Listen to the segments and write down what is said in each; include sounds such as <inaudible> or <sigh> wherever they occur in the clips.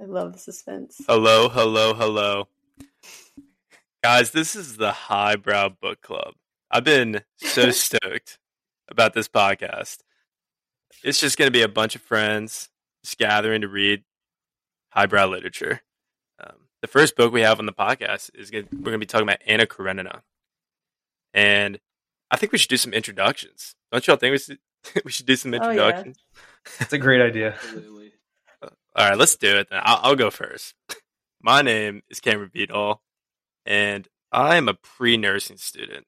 I love the suspense. Hello, hello, hello. Guys, this is the Highbrow Book Club. I've been so <laughs> stoked about this podcast. It's just going to be a bunch of friends just gathering to read highbrow literature. Um, the first book we have on the podcast is gonna, we're going to be talking about Anna Karenina. And I think we should do some introductions. Don't y'all think we should, <laughs> we should do some Oh, yeah. introductions? It's a great idea. Absolutely. All right, let's do it then. I'll, I'll go first. <laughs> My name is Cameron Beadall, and I am a pre-nursing student.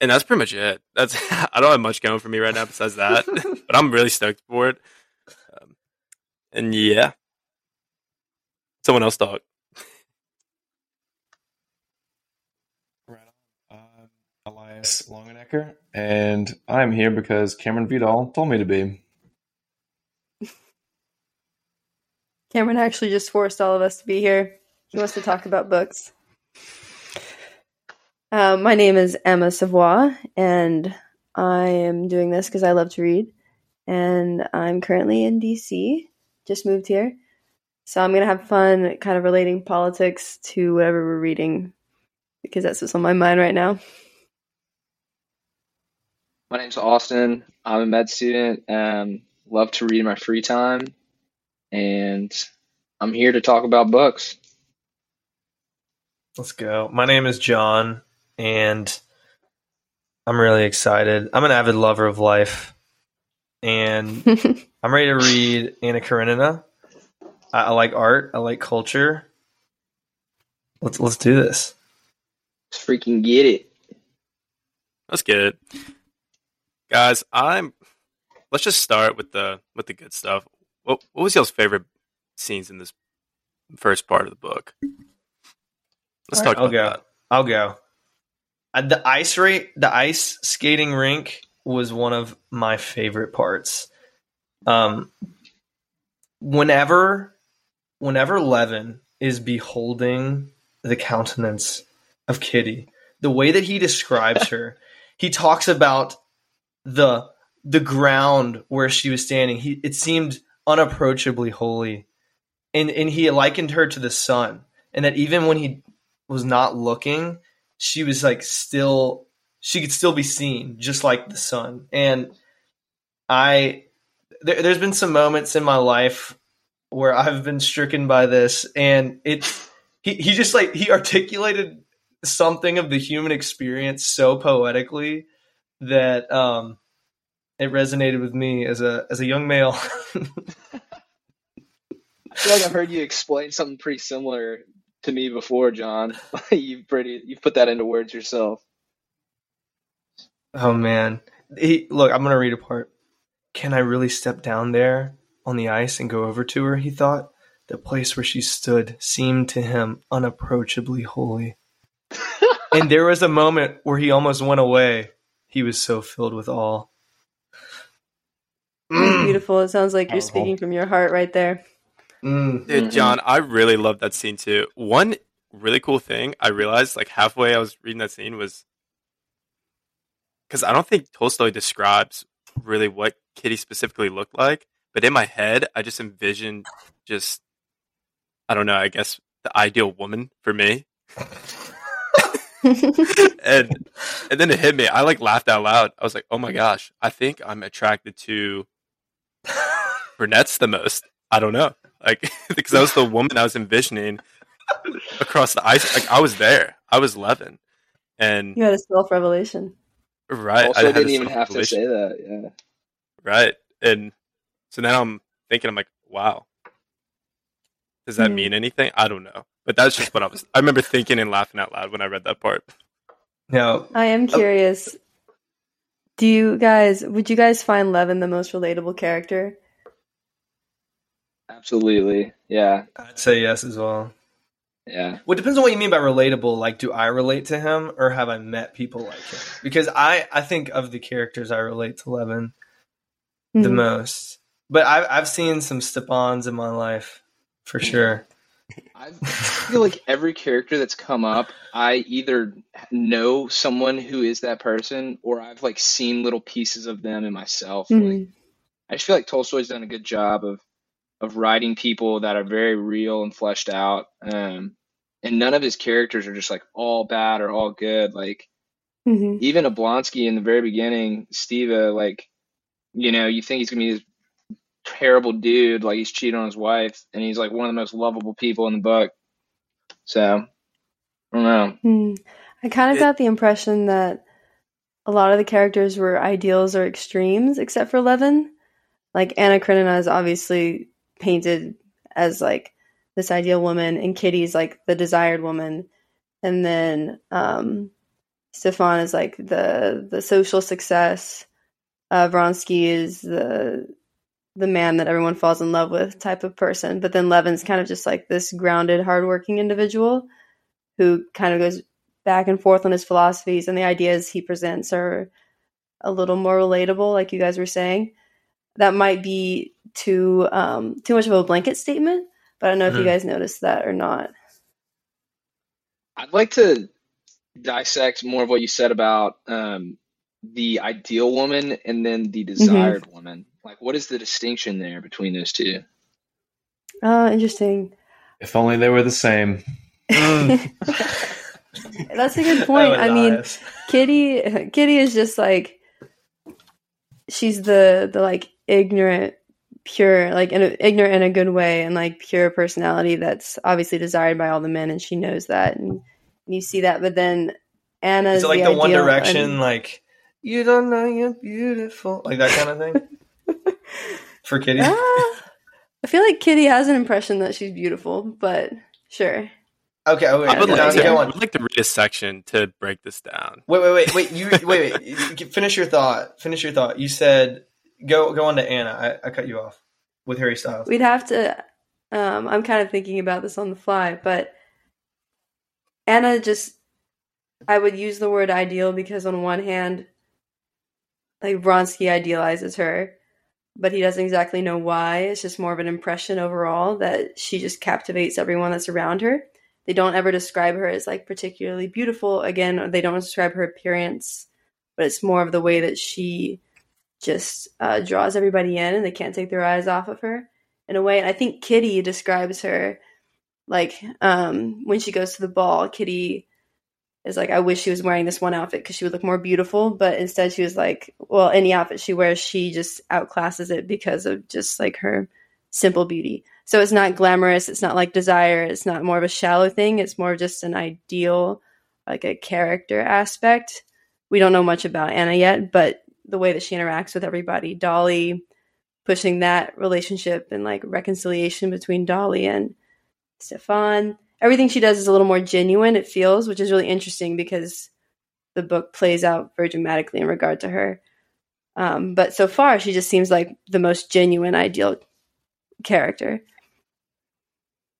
And that's pretty much it. That's <laughs> I don't have much going for me right now besides that, <laughs> but I'm really stoked for it. Um, and yeah, someone else talk. Right on. I'm Elias Longenecker, and I'm here because Cameron Vidal told me to be. Cameron actually just forced all of us to be here. He wants to talk about books. Uh, my name is Emma Savoy, and I am doing this because I love to read. And I'm currently in DC, just moved here. So I'm going to have fun kind of relating politics to whatever we're reading because that's what's on my mind right now. My name's Austin. I'm a med student. Um, love to read in my free time, and I'm here to talk about books. Let's go. My name is John, and I'm really excited. I'm an avid lover of life, and <laughs> I'm ready to read Anna Karenina. I, I like art. I like culture. Let's let's do this. Let's freaking get it. Let's get it, guys. I'm. Let's just start with the with the good stuff. What what was y'all's favorite scenes in this first part of the book? Let's talk I'll go. that. I'll go. Uh, the ice rate, the ice skating rink was one of my favorite parts. Um, whenever, whenever Levin is beholding the countenance of Kitty, the way that he describes her, he talks about the the ground where she was standing. He it seemed unapproachably holy, and and he likened her to the sun, and that even when he was not looking, she was like still she could still be seen just like the sun. And I there, there's been some moments in my life where I've been stricken by this and it he, he just like he articulated something of the human experience so poetically that um it resonated with me as a as a young male. <laughs> I feel like I've heard you explain something pretty similar to me before, John. <laughs> you pretty you put that into words yourself. Oh man. He, look, I'm gonna read a part. Can I really step down there on the ice and go over to her? He thought. The place where she stood seemed to him unapproachably holy. <laughs> and there was a moment where he almost went away. He was so filled with awe. It's beautiful. It sounds like you're speaking from your heart right there. Mm. Dude, Mhm. John, I really love that scene too. One really cool thing I realized, like halfway I was reading that scene, was because I don't think Tolstoy describes really what Kitty specifically looked like, but in my head, I just envisioned just, I don't know, I guess the ideal woman for me. <laughs> and and then it hit me. I like laughed out loud. I was like, "Oh my gosh, I think I'm attracted to <laughs> brunettes the most." I don't know, like <laughs> because that was the woman I was envisioning across the ice. Like I was there. I was Levin, and you had a self revelation. right, I also, had didn't even have to say that. Yeah. right, and so now I'm thinking, I'm like, wow, does that mean anything? I don't know, but that's just what I was. I remember thinking and laughing out loud when I read that part. Now, I am oh. curious. Do you guys would you guys find Levin the most relatable character? Absolutely. Yeah. I'd say yes as well. Yeah. Well, it depends on what you mean by relatable. Like, do I relate to him, or have I met people like him? Because I, I think of the characters I relate to Levin the Mhm. most. But I've I've seen some Stepans in my life for sure. I feel like every character that's come up, I either know someone who is that person, or I've like seen little pieces of them in myself. Like, Mhm. I just feel like Tolstoy's done a good job of of writing people that are very real and fleshed out. Um, and none of his characters are just like all bad or all good. Like hmm even Oblonsky in the very beginning, Steva, like you know, you think he's gonna be this terrible dude, like he's cheating on his wife, and he's like one of the most lovable people in the book. So I don't know. Hmm. I kind of It- got the impression that a lot of the characters were ideals or extremes, except for Levin. Like Anna Karenina is obviously painted as like this ideal woman, and Kitty's like the desired woman, and then um, Stefan is like the the social success. Uh, Vronsky is the the man that everyone falls in love with type of person, but then Levin's kind of just like this grounded, hardworking individual who kind of goes back and forth on his philosophies and the ideas he presents are a little more relatable, like you guys were saying. That might be too um, too much of a blanket statement, but I don't know if you Mhm. guys noticed that or not. I'd like to dissect more of what you said about um, the ideal woman and then the desired woman. Like, what is the distinction there between those two? Oh, interesting. If only they were the same. <laughs> That's a good <laughs> point. was I mean. Kitty <laughs> Kitty is just like she's the the like ignorant pure like in a, ignorant in a good way and like pure personality that's obviously desired by all the men and she knows that and, and you see that but then Anna Is is it like the, the, One Direction, and- like you don't know you're beautiful, like that kind of thing for Kitty? Ah, I feel like Kitty has an impression that she's beautiful but sure Okay, oh, wait, I would Yeah, like yeah. to, go I would like to read a section to break this down. Wait, wait, wait, wait. You wait, wait. You- you Finish your thought. Finish your thought. You said go go on to Anna. I, I cut you off with Harry Styles. We'd have to. Um, I'm kind of thinking about this on the fly, but Anna just. I would use the word ideal because, on one hand, like Vronsky idealizes her, but he doesn't exactly know why. It's just more of an impression overall that she just captivates everyone that's around her. They don't ever describe her as like particularly beautiful. Again, they don't describe her appearance, but it's more of the way that she just uh, draws everybody in and they can't take their eyes off of her in a way. And I think Kitty describes her like um, when she goes to the ball, Kitty is like, I wish she was wearing this one outfit because she would look more beautiful. But instead, she was like, well, any outfit she wears, she just outclasses it because of just like her simple beauty. So it's not glamorous. It's not like desire. It's not more of a shallow thing. It's more just an ideal, like a character aspect. We don't know much about Anna yet, but the way that she interacts with everybody, Dolly, pushing that relationship and like reconciliation between Dolly and Stefan. Everything she does is a little more genuine, it feels, which is really interesting because the book plays out very dramatically in regard to her. Um, but so far, she just seems like the most genuine, ideal character.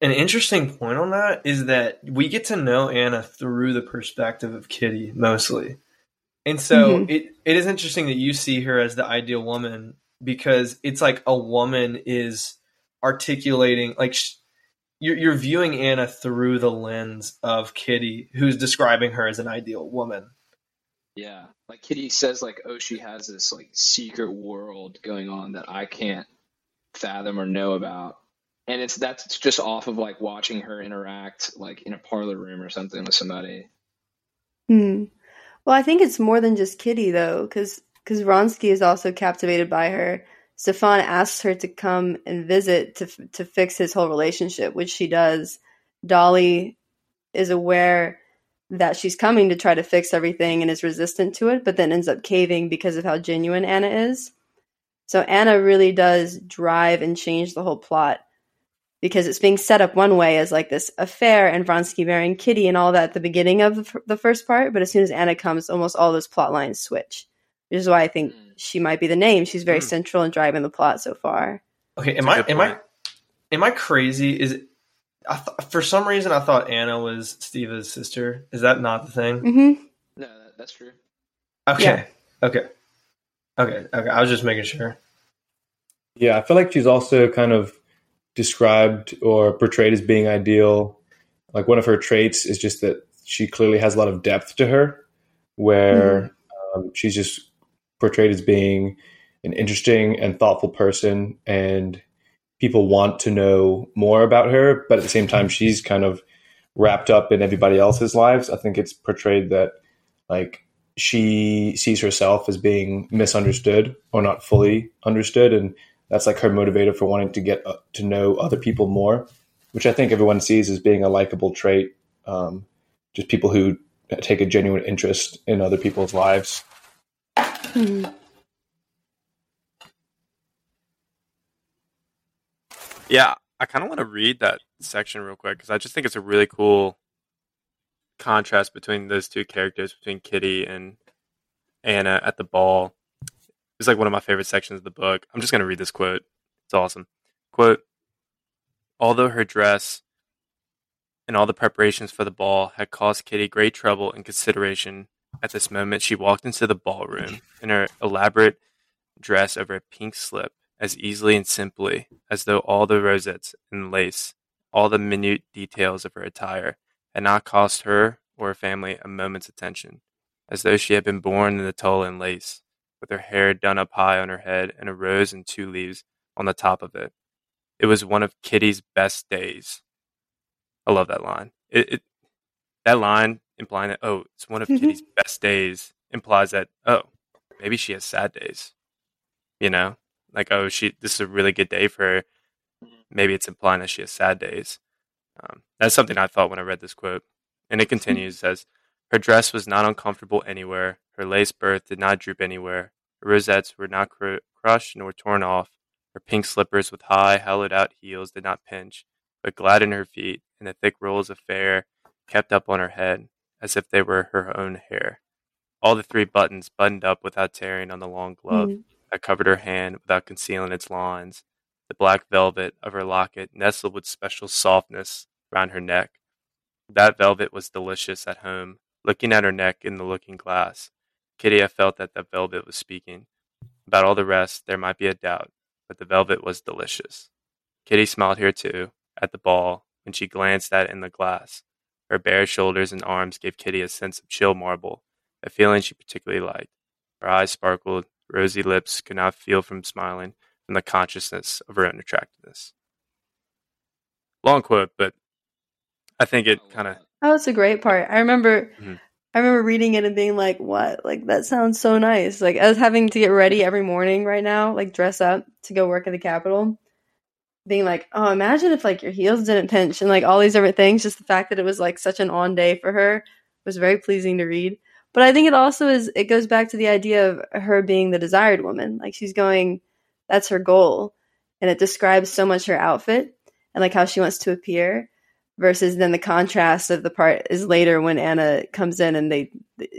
An interesting point on that is that we get to know Anna through the perspective of Kitty mostly. And so Mhm. it, it is interesting that you see her as the ideal woman because it's like a woman is articulating like sh- you're, you're viewing Anna through the lens of Kitty who's describing her as an ideal woman. Yeah, like Kitty says, like, oh, she has this like secret world going on that I can't fathom or know about, and it's that's just off of like watching her interact like in a parlor room or something with somebody. Hmm. Well, I think it's more than just Kitty though, because because Vronsky is also captivated by her. Stefan asks her to come and visit to to fix his whole relationship, which she does. Dolly is aware that she's coming to try to fix everything and is resistant to it, but then ends up caving because of how genuine Anna is. So Anna really does drive and change the whole plot because it's being set up one way as like this affair and Vronsky marrying Kitty and all that at the beginning of the, first part, but as soon as Anna comes, almost all those plot lines switch. Which is why I think Mm. she might be the name. She's very Mm. central in driving the plot so far. Okay, am That's I a good am I am I crazy? Is it, I th- for some reason I thought Anna was Steva's sister. Is that not the thing? hmm No, that, that's true. Okay. Yeah. Okay. Okay. Okay. I was just making sure. Yeah, I feel like she's also kind of described or portrayed as being ideal. Like one of her traits is just that she clearly has a lot of depth to her, where um, she's just portrayed as being an interesting and thoughtful person, and people want to know more about her, but at the same time, she's kind of wrapped up in everybody else's lives. I think it's portrayed that like she sees herself as being misunderstood or not fully understood, and that's like her motivator for wanting to get uh, to know other people more, which I think everyone sees as being a likable trait. Um, just people who take a genuine interest in other people's lives. Hmm. Yeah, I kind of want to read that section real quick because I just think it's a really cool contrast between those two characters, between Kitty and Anna at the ball. It's like one of my favorite sections of the book. I'm just going to read this quote. It's awesome. Quote Although her dress and all the preparations for the ball had caused Kitty great trouble and consideration, at this moment she walked into the ballroom in her elaborate dress over a pink slip as easily and simply as though all the rosettes and lace, all the minute details of her attire, had not cost her or her family a moment's attention, as though she had been born in the tulle and lace, with her hair done up high on her head and a rose and two leaves on the top of it. It was one of Kitty's best days. I love that line. It, it that line implying that oh, it's one of Mhm. Kitty's best days implies that oh, maybe she has sad days. You know, like oh, she this is a really good day for her. Maybe it's implying that she has sad days. Um, that's something I thought when I read this quote. And it continues says, Her dress was not uncomfortable anywhere. Her lace berthe did not droop anywhere. Her rosettes were not cr- crushed nor torn off. Her pink slippers with high, hollowed out heels did not pinch, but gladdened her feet, and the thick rolls of fair kept up on her head, as if they were her own hair. All the three buttons buttoned up without tearing on the long glove Mhm. that covered her hand without concealing its lines. The black velvet of her locket nestled with special softness round her neck. That velvet was delicious at home. Looking at her neck in the looking glass, Kitty had felt that the velvet was speaking. About all the rest, there might be a doubt, but the velvet was delicious. Kitty smiled here too, at the ball, when she glanced at it in the glass. Her bare shoulders and arms gave Kitty a sense of chill marble, a feeling she particularly liked. Her eyes sparkled, rosy lips could not feel from smiling from the consciousness of her own attractiveness. Long quote, but I think it kind of Oh, it's a great part. I remember Mhm. I remember reading it and being like, "What? Like that sounds so nice." Like I was having to get ready every morning right now, like dress up to go work at the Capitol. Being like, "Oh, imagine if like your heels didn't pinch and like all these different things." Just the fact that it was like such an on day for her was very pleasing to read. But I think it also is it goes back to the idea of her being the desired woman. Like she's going that's her goal. And it describes so much her outfit and like how she wants to appear versus then the contrast of the part is later when Anna comes in and they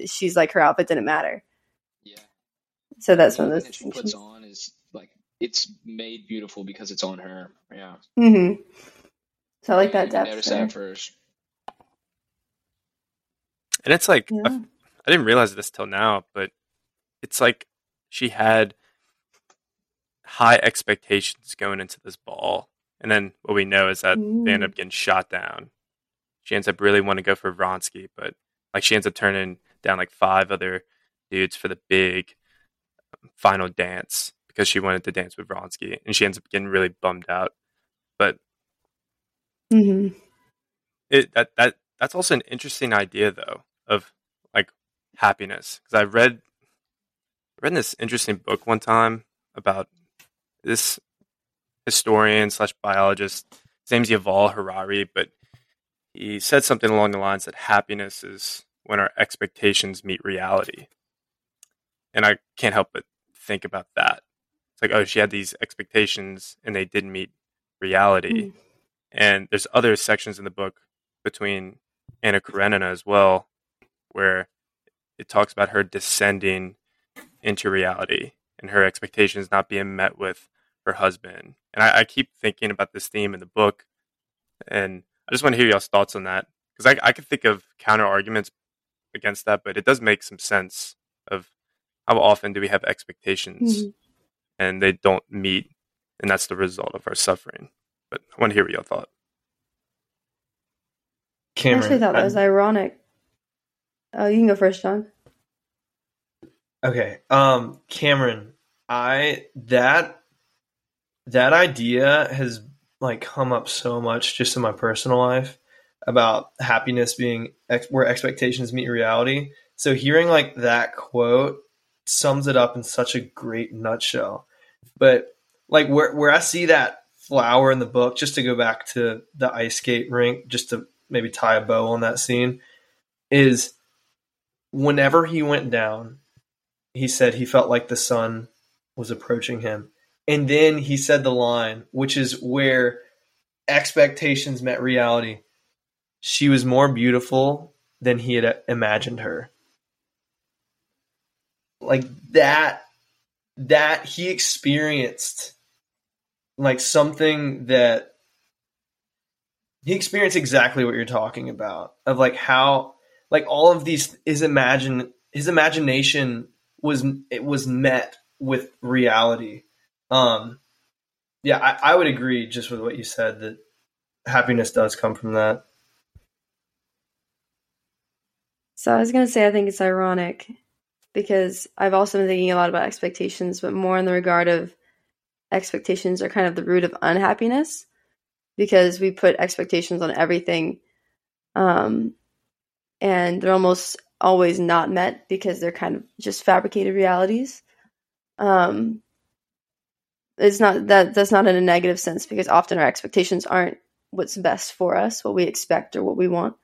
she's like her outfit didn't matter. Yeah. So that's one of those Everything that she puts distinctions. on is like it's made beautiful because it's on her. Yeah. Mm-hmm. So I like that You depth. Notice that first. and it's like Yeah. I, I didn't realize this till now, but it's like she had high expectations going into this ball, and then what we know is that they end up getting shot down. She ends up really wanting to go for Vronsky, but like she ends up turning down like five other dudes for the big um, final dance because she wanted to dance with Vronsky, and she ends up getting really bummed out. But Mm-hmm. it that that that's also an interesting idea though of like happiness because I read read this interesting book one time about this historian slash biologist. His name's Yuval Harari, but he said something along the lines that happiness is when our expectations meet reality, and I can't help but think about that. It's like, oh, she had these expectations and they didn't meet reality. And there's other sections in the book between Anna Karenina as well, where it talks about her descending into reality and her expectations not being met with her husband. And I, I keep thinking about this theme in the book, and I just want to hear y'all's thoughts on that because I, I could think of counter arguments against that, but it does make some sense of how often do we have expectations Mhm. And they don't meet, and that's the result of our suffering. But I want to hear what y'all thought. I Cameron, actually thought that I- was ironic. Oh, you can go first, John. Okay. Um Cameron, I that that idea has like come up so much just in my personal life about happiness being ex- where expectations meet reality. So hearing like that quote sums it up in such a great nutshell. But like where where I see that flower in the book, just to go back to the ice skate rink, just to maybe tie a bow on that scene, is whenever he went down, he said he felt like the sun was approaching him. And then he said the line, which is where expectations met reality. She was more beautiful than he had imagined her. Like that, that he experienced like something that he experienced exactly what you're talking about of like how like all of these his imagine his imagination was it was met with reality. Um yeah I, I would agree just with what you said that happiness does come from that. So I was going to say, I think it's ironic because I've also been thinking a lot about expectations, but more in the regard of expectations are kind of the root of unhappiness because we put expectations on everything. Um, and they're almost always not met because they're kind of just fabricated realities. Um, it's not that that's not in a negative sense because often our expectations aren't what's best for us, what we expect or what we want.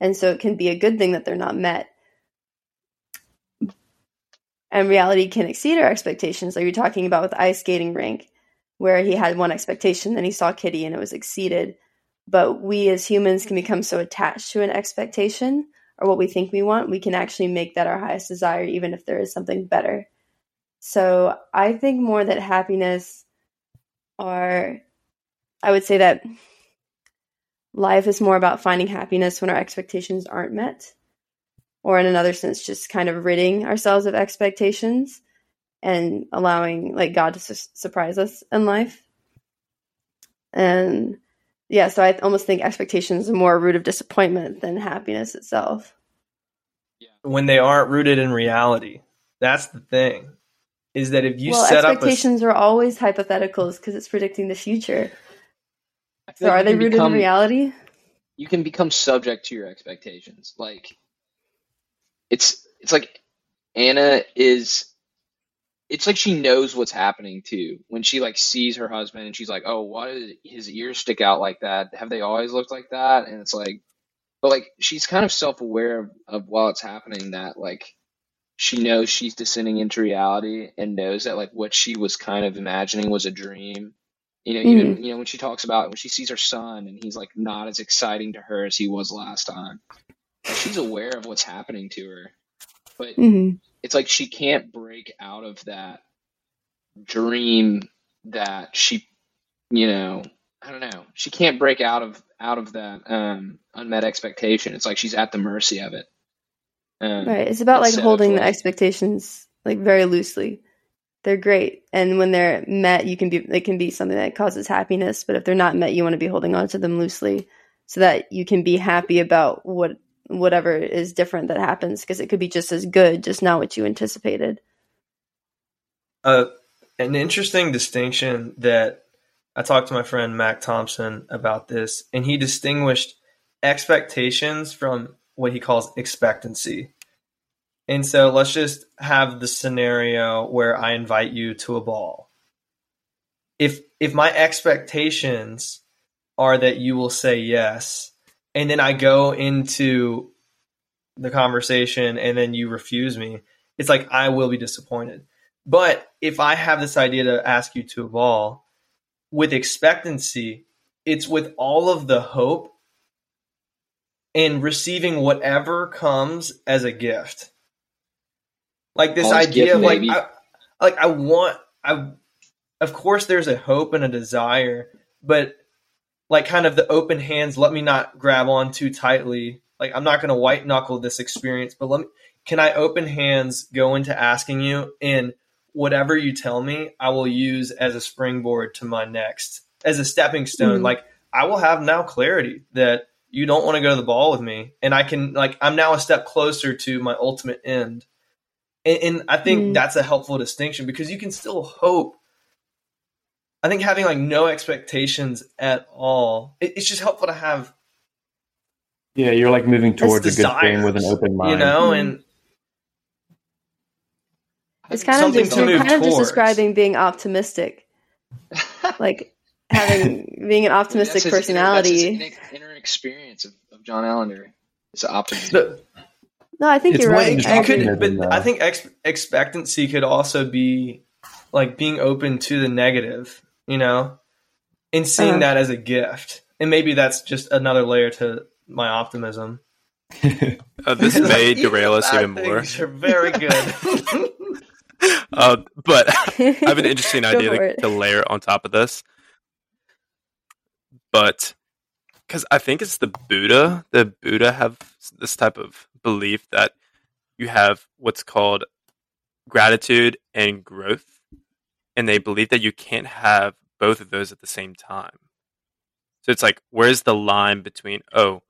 And so it can be a good thing that they're not met. And reality can exceed our expectations, like you're talking about with the ice skating rink, where he had one expectation, then he saw Kitty and it was exceeded. But we as humans can become so attached to an expectation or what we think we want, we can actually make that our highest desire, even if there is something better. So I think more that happiness are, I would say that life is more about finding happiness when our expectations aren't met or in another sense just kind of ridding ourselves of expectations and allowing like god to su- surprise us in life. And yeah so i almost think expectations are more a root of disappointment than happiness itself. When they aren't rooted in reality that's the thing is that if you well set up expectations are always hypotheticals because it's predicting the future. So are they rooted become- in reality? you can become subject to your expectations. Like it's it's like Anna is it's like she knows what's happening too. When she like sees her husband and she's like, "Oh, why did his ears stick out like that? Have they always looked like that?" And it's like but like she's kind of self-aware of, of while it's happening that like she knows she's descending into reality and knows that like what she was kind of imagining was a dream you know, even mm-hmm. you know when she talks about when she sees her son and he's like not as exciting to her as he was last time. Like, she's aware of what's happening to her, but mm-hmm. it's like she can't break out of that dream that she, you know, I don't know. She can't break out of out of that um, unmet expectation. It's like she's at the mercy of it. Um, Right. It's about like holding the expectations like very loosely. They're great, and when they're met, you can be they can be something that causes happiness. But if they're not met, you want to be holding on to them loosely so that you can be happy about what whatever is different that happens because it could be just as good, just not what you anticipated. uh, an interesting distinction that I talked to my friend Mac Thompson about this, and he distinguished expectations from what he calls expectancy. And so let's just have the scenario where I invite you to a ball. If if my expectations are that you will say yes, and then I go into the conversation and then you refuse me, it's like I will be disappointed. But if I have this idea to ask you to a ball with expectancy, it's with all of the hope and receiving whatever comes as a gift. Like this Always idea of like. I, like I want I of course there's a hope and a desire, but like kind of the open hands, let me not grab on too tightly. Like I'm not going to white knuckle this experience, but let me can I open hands go into asking you and whatever you tell me, I will use as a springboard to my next as a stepping stone. Mhm. Like I will have now clarity that you don't want to go to the ball with me and I can like I'm now a step closer to my ultimate end. And, and I think Mm. that's a helpful distinction because you can still hope I think having like no expectations at all, it, it's just helpful to have Yeah, you're like moving as towards a good thing with an open mind. you know, and It's kind of Something just to you're kind of just describing being optimistic, <laughs> like having being an optimistic That's his inner- that's his inner, inner experience of, of John Allender. It's optimism. the, No, I think It's you're right. I you could, but though. I think ex- expectancy could also be like being open to the negative, you know, and seeing Uh-huh. that as a gift. And maybe that's just another layer to my optimism. <laughs> Uh, this Like, may <laughs> derail us even more. You're very good. <laughs> Uh, but I have an interesting idea to, to layer on top of this. But because I think it's the Buddha, the Buddha have this type of belief that you have what's called gratitude and growth, and they believe that you can't have both of those at the same time. So it's like, where's the line between, oh,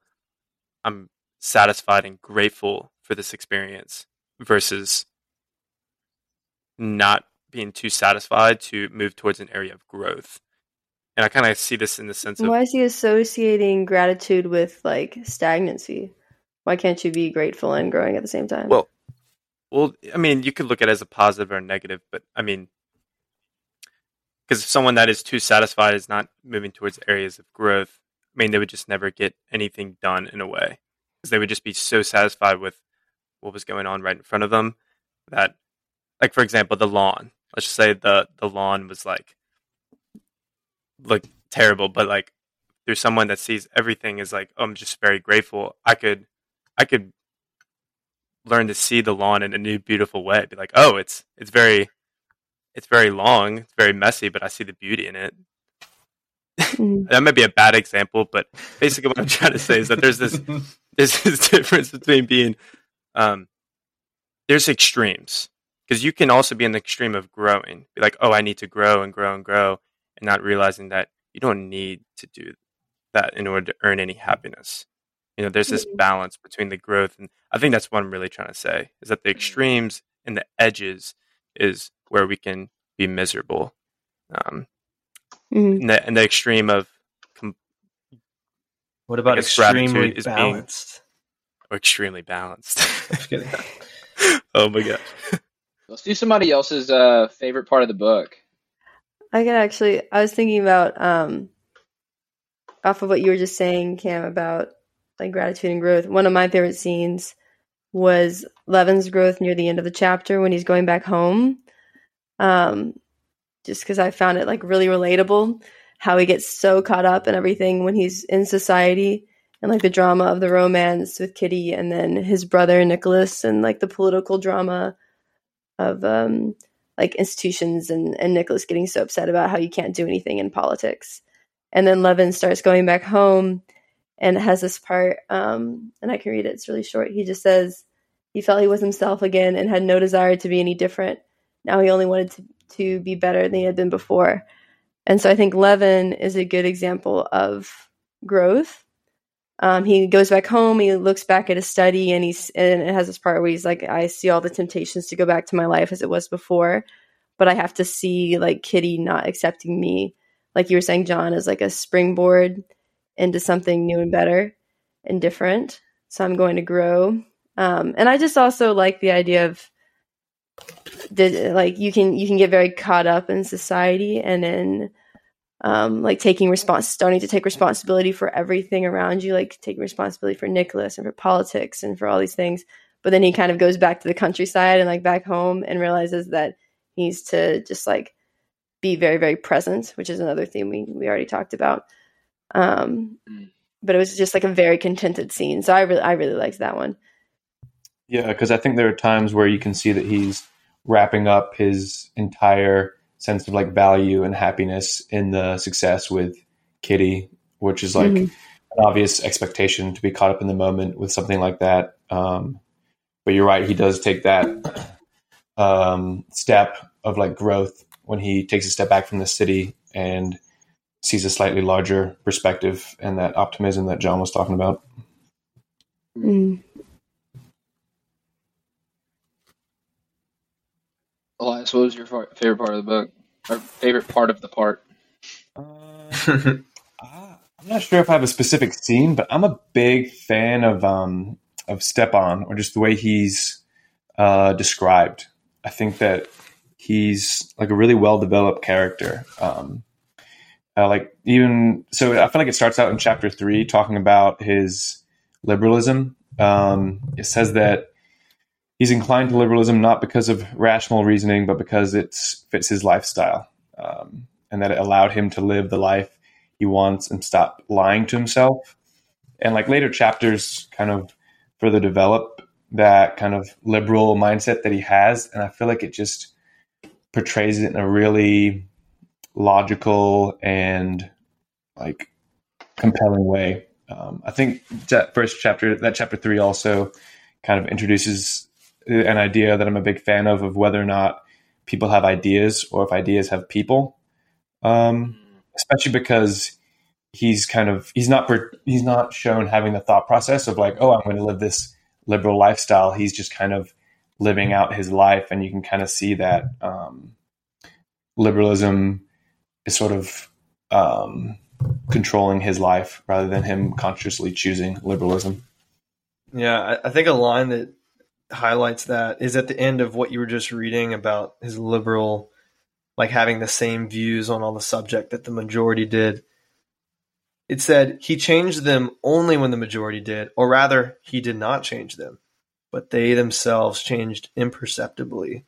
I'm satisfied and grateful for this experience versus not being too satisfied to move towards an area of growth. And I kind of see this in the sense of Why is he associating gratitude with like stagnancy? Why can't you be grateful and growing at the same time? Well, well, I mean, you could look at it as a positive or a negative, but I mean, because someone that is too satisfied is not moving towards areas of growth. I mean, they would just never get anything done in a way because they would just be so satisfied with what was going on right in front of them that, like for example, the lawn. Let's just say the the lawn was like, like terrible, but like there's someone that sees everything is like, oh, I'm just very grateful. I could, I could learn to see the lawn in a new beautiful way be like oh it's it's very it's very long it's very messy but i see the beauty in it Mhm. that might be a bad example but basically what i'm <laughs> trying to say is that there's this there's this <laughs> difference between being um there's extremes because you can also be in the extreme of growing be like oh i need to grow and grow and grow and not realizing that you don't need to do that in order to earn any happiness you know there's this Mhm. balance between the growth and i think that's what i'm really trying to say is that the extremes and the edges is where we can be miserable um Mhm. and the, and the extreme of com- what about guess extremely is balanced? or extremely balanced <laughs> Just kidding. <laughs> oh my god Let's do somebody else's uh, favorite part of the book. I could actually. I was thinking about um, off of what you were just saying, Cam, about like gratitude and growth. One of my favorite scenes was Levin's growth near the end of the chapter when he's going back home. Um, just because I found it like really relatable, how he gets so caught up in everything when he's in society and like the drama of the romance with Kitty and then his brother Nicholas and like the political drama of um like institutions and, and Nicholas getting so upset about how you can't do anything in politics. And then Levin starts going back home and it has this part, um, and I can read it, it's really short. He just says he felt he was himself again and had no desire to be any different. Now he only wanted to, to be better than he had been before. And so I think Levin is a good example of growth. Um, he goes back home, he looks back at his study, and he's and it has this part where he's like, I see all the temptations to go back to my life as it was before, but I have to see like Kitty not accepting me, like you were saying, John, as like a springboard into something new and better and different. So I'm going to grow. Um, and I just also like the idea of the like you can you can get very caught up in society and in um, like taking response, starting to take responsibility for everything around you, like taking responsibility for Nicholas and for politics and for all these things. But then he kind of goes back to the countryside and like back home and realizes that he needs to just like be very, very present, which is another theme we, we already talked about. Um, Mm. but it was just like a very contented scene. So I really, I really liked that one. Yeah, because I think there are times where you can see that he's wrapping up his entire sense of like value and happiness in the success with Kitty, which is like Mhm. an obvious expectation to be caught up in the moment with something like that. Um, but you're right, he does take that um, step of like growth when he takes a step back from the city and sees a slightly larger perspective and that optimism that John was talking about. Mm. Elias, what was your favorite part of the book? Or favorite part of the part? Uh, <laughs> I'm not sure if I have a specific scene, but I'm a big fan of um, of Stepan or just the way he's uh, described. I think that he's like a really well developed character. Um, uh, like even so, I feel like it starts out in chapter three talking about his liberalism. Um, it says that he's inclined to liberalism not because of rational reasoning, but because it fits his lifestyle, um, and that it allowed him to live the life he wants and stop lying to himself. And like later chapters, kind of further develop that kind of liberal mindset that he has, and I feel like it just portrays it in a really logical and like compelling way. Um, I think that first chapter, that chapter three, also kind of introduces an idea that I'm a big fan of of whether or not people have ideas or if ideas have people. Um, especially because he's kind of he's not he's not shown having the thought process of like, oh, I'm going to live this liberal lifestyle. He's just kind of living out his life, and you can kind of see that um, liberalism is sort of um, controlling his life rather than him consciously choosing liberalism. Yeah, I, I think a line that highlights that is at the end of what you were just reading about his liberal, like having the same views on all the subject that the majority did. It said he changed them only when the majority did, or rather, he did not change them, but they themselves changed imperceptibly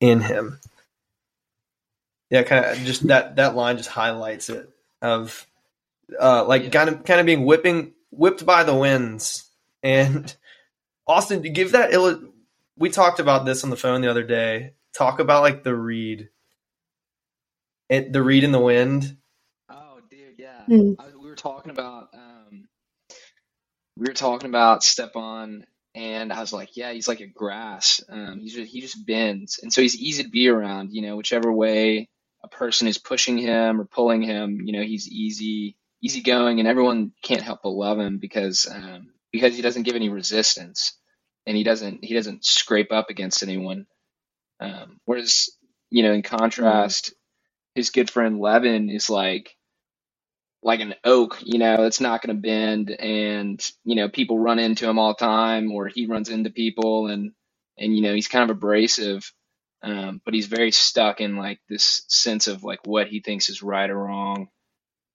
in him yeah, kind of just that that line just highlights it of uh, like yeah. kind of kind of being whipping whipped by the winds. And <laughs> Austin, to give that illi- we talked about this on the phone the other day. Talk about like the reed, it, the reed in the wind. Oh, dude, yeah. Mm. I, we were talking about um, we were talking about Stepan and I was like, yeah, he's like a grass. Um, he's just, he just bends, and so he's easy to be around. You know, whichever way a person is pushing him or pulling him, you know, he's easy, easy going, and everyone can't help but love him because um, because he doesn't give any resistance, and he doesn't he doesn't scrape up against anyone. Um, whereas, you know, in contrast, his good friend Levin is like like an oak, you know, it's not going to bend, and you know, people run into him all the time, or he runs into people, and and you know, he's kind of abrasive um, but he's very stuck in like this sense of like what he thinks is right or wrong,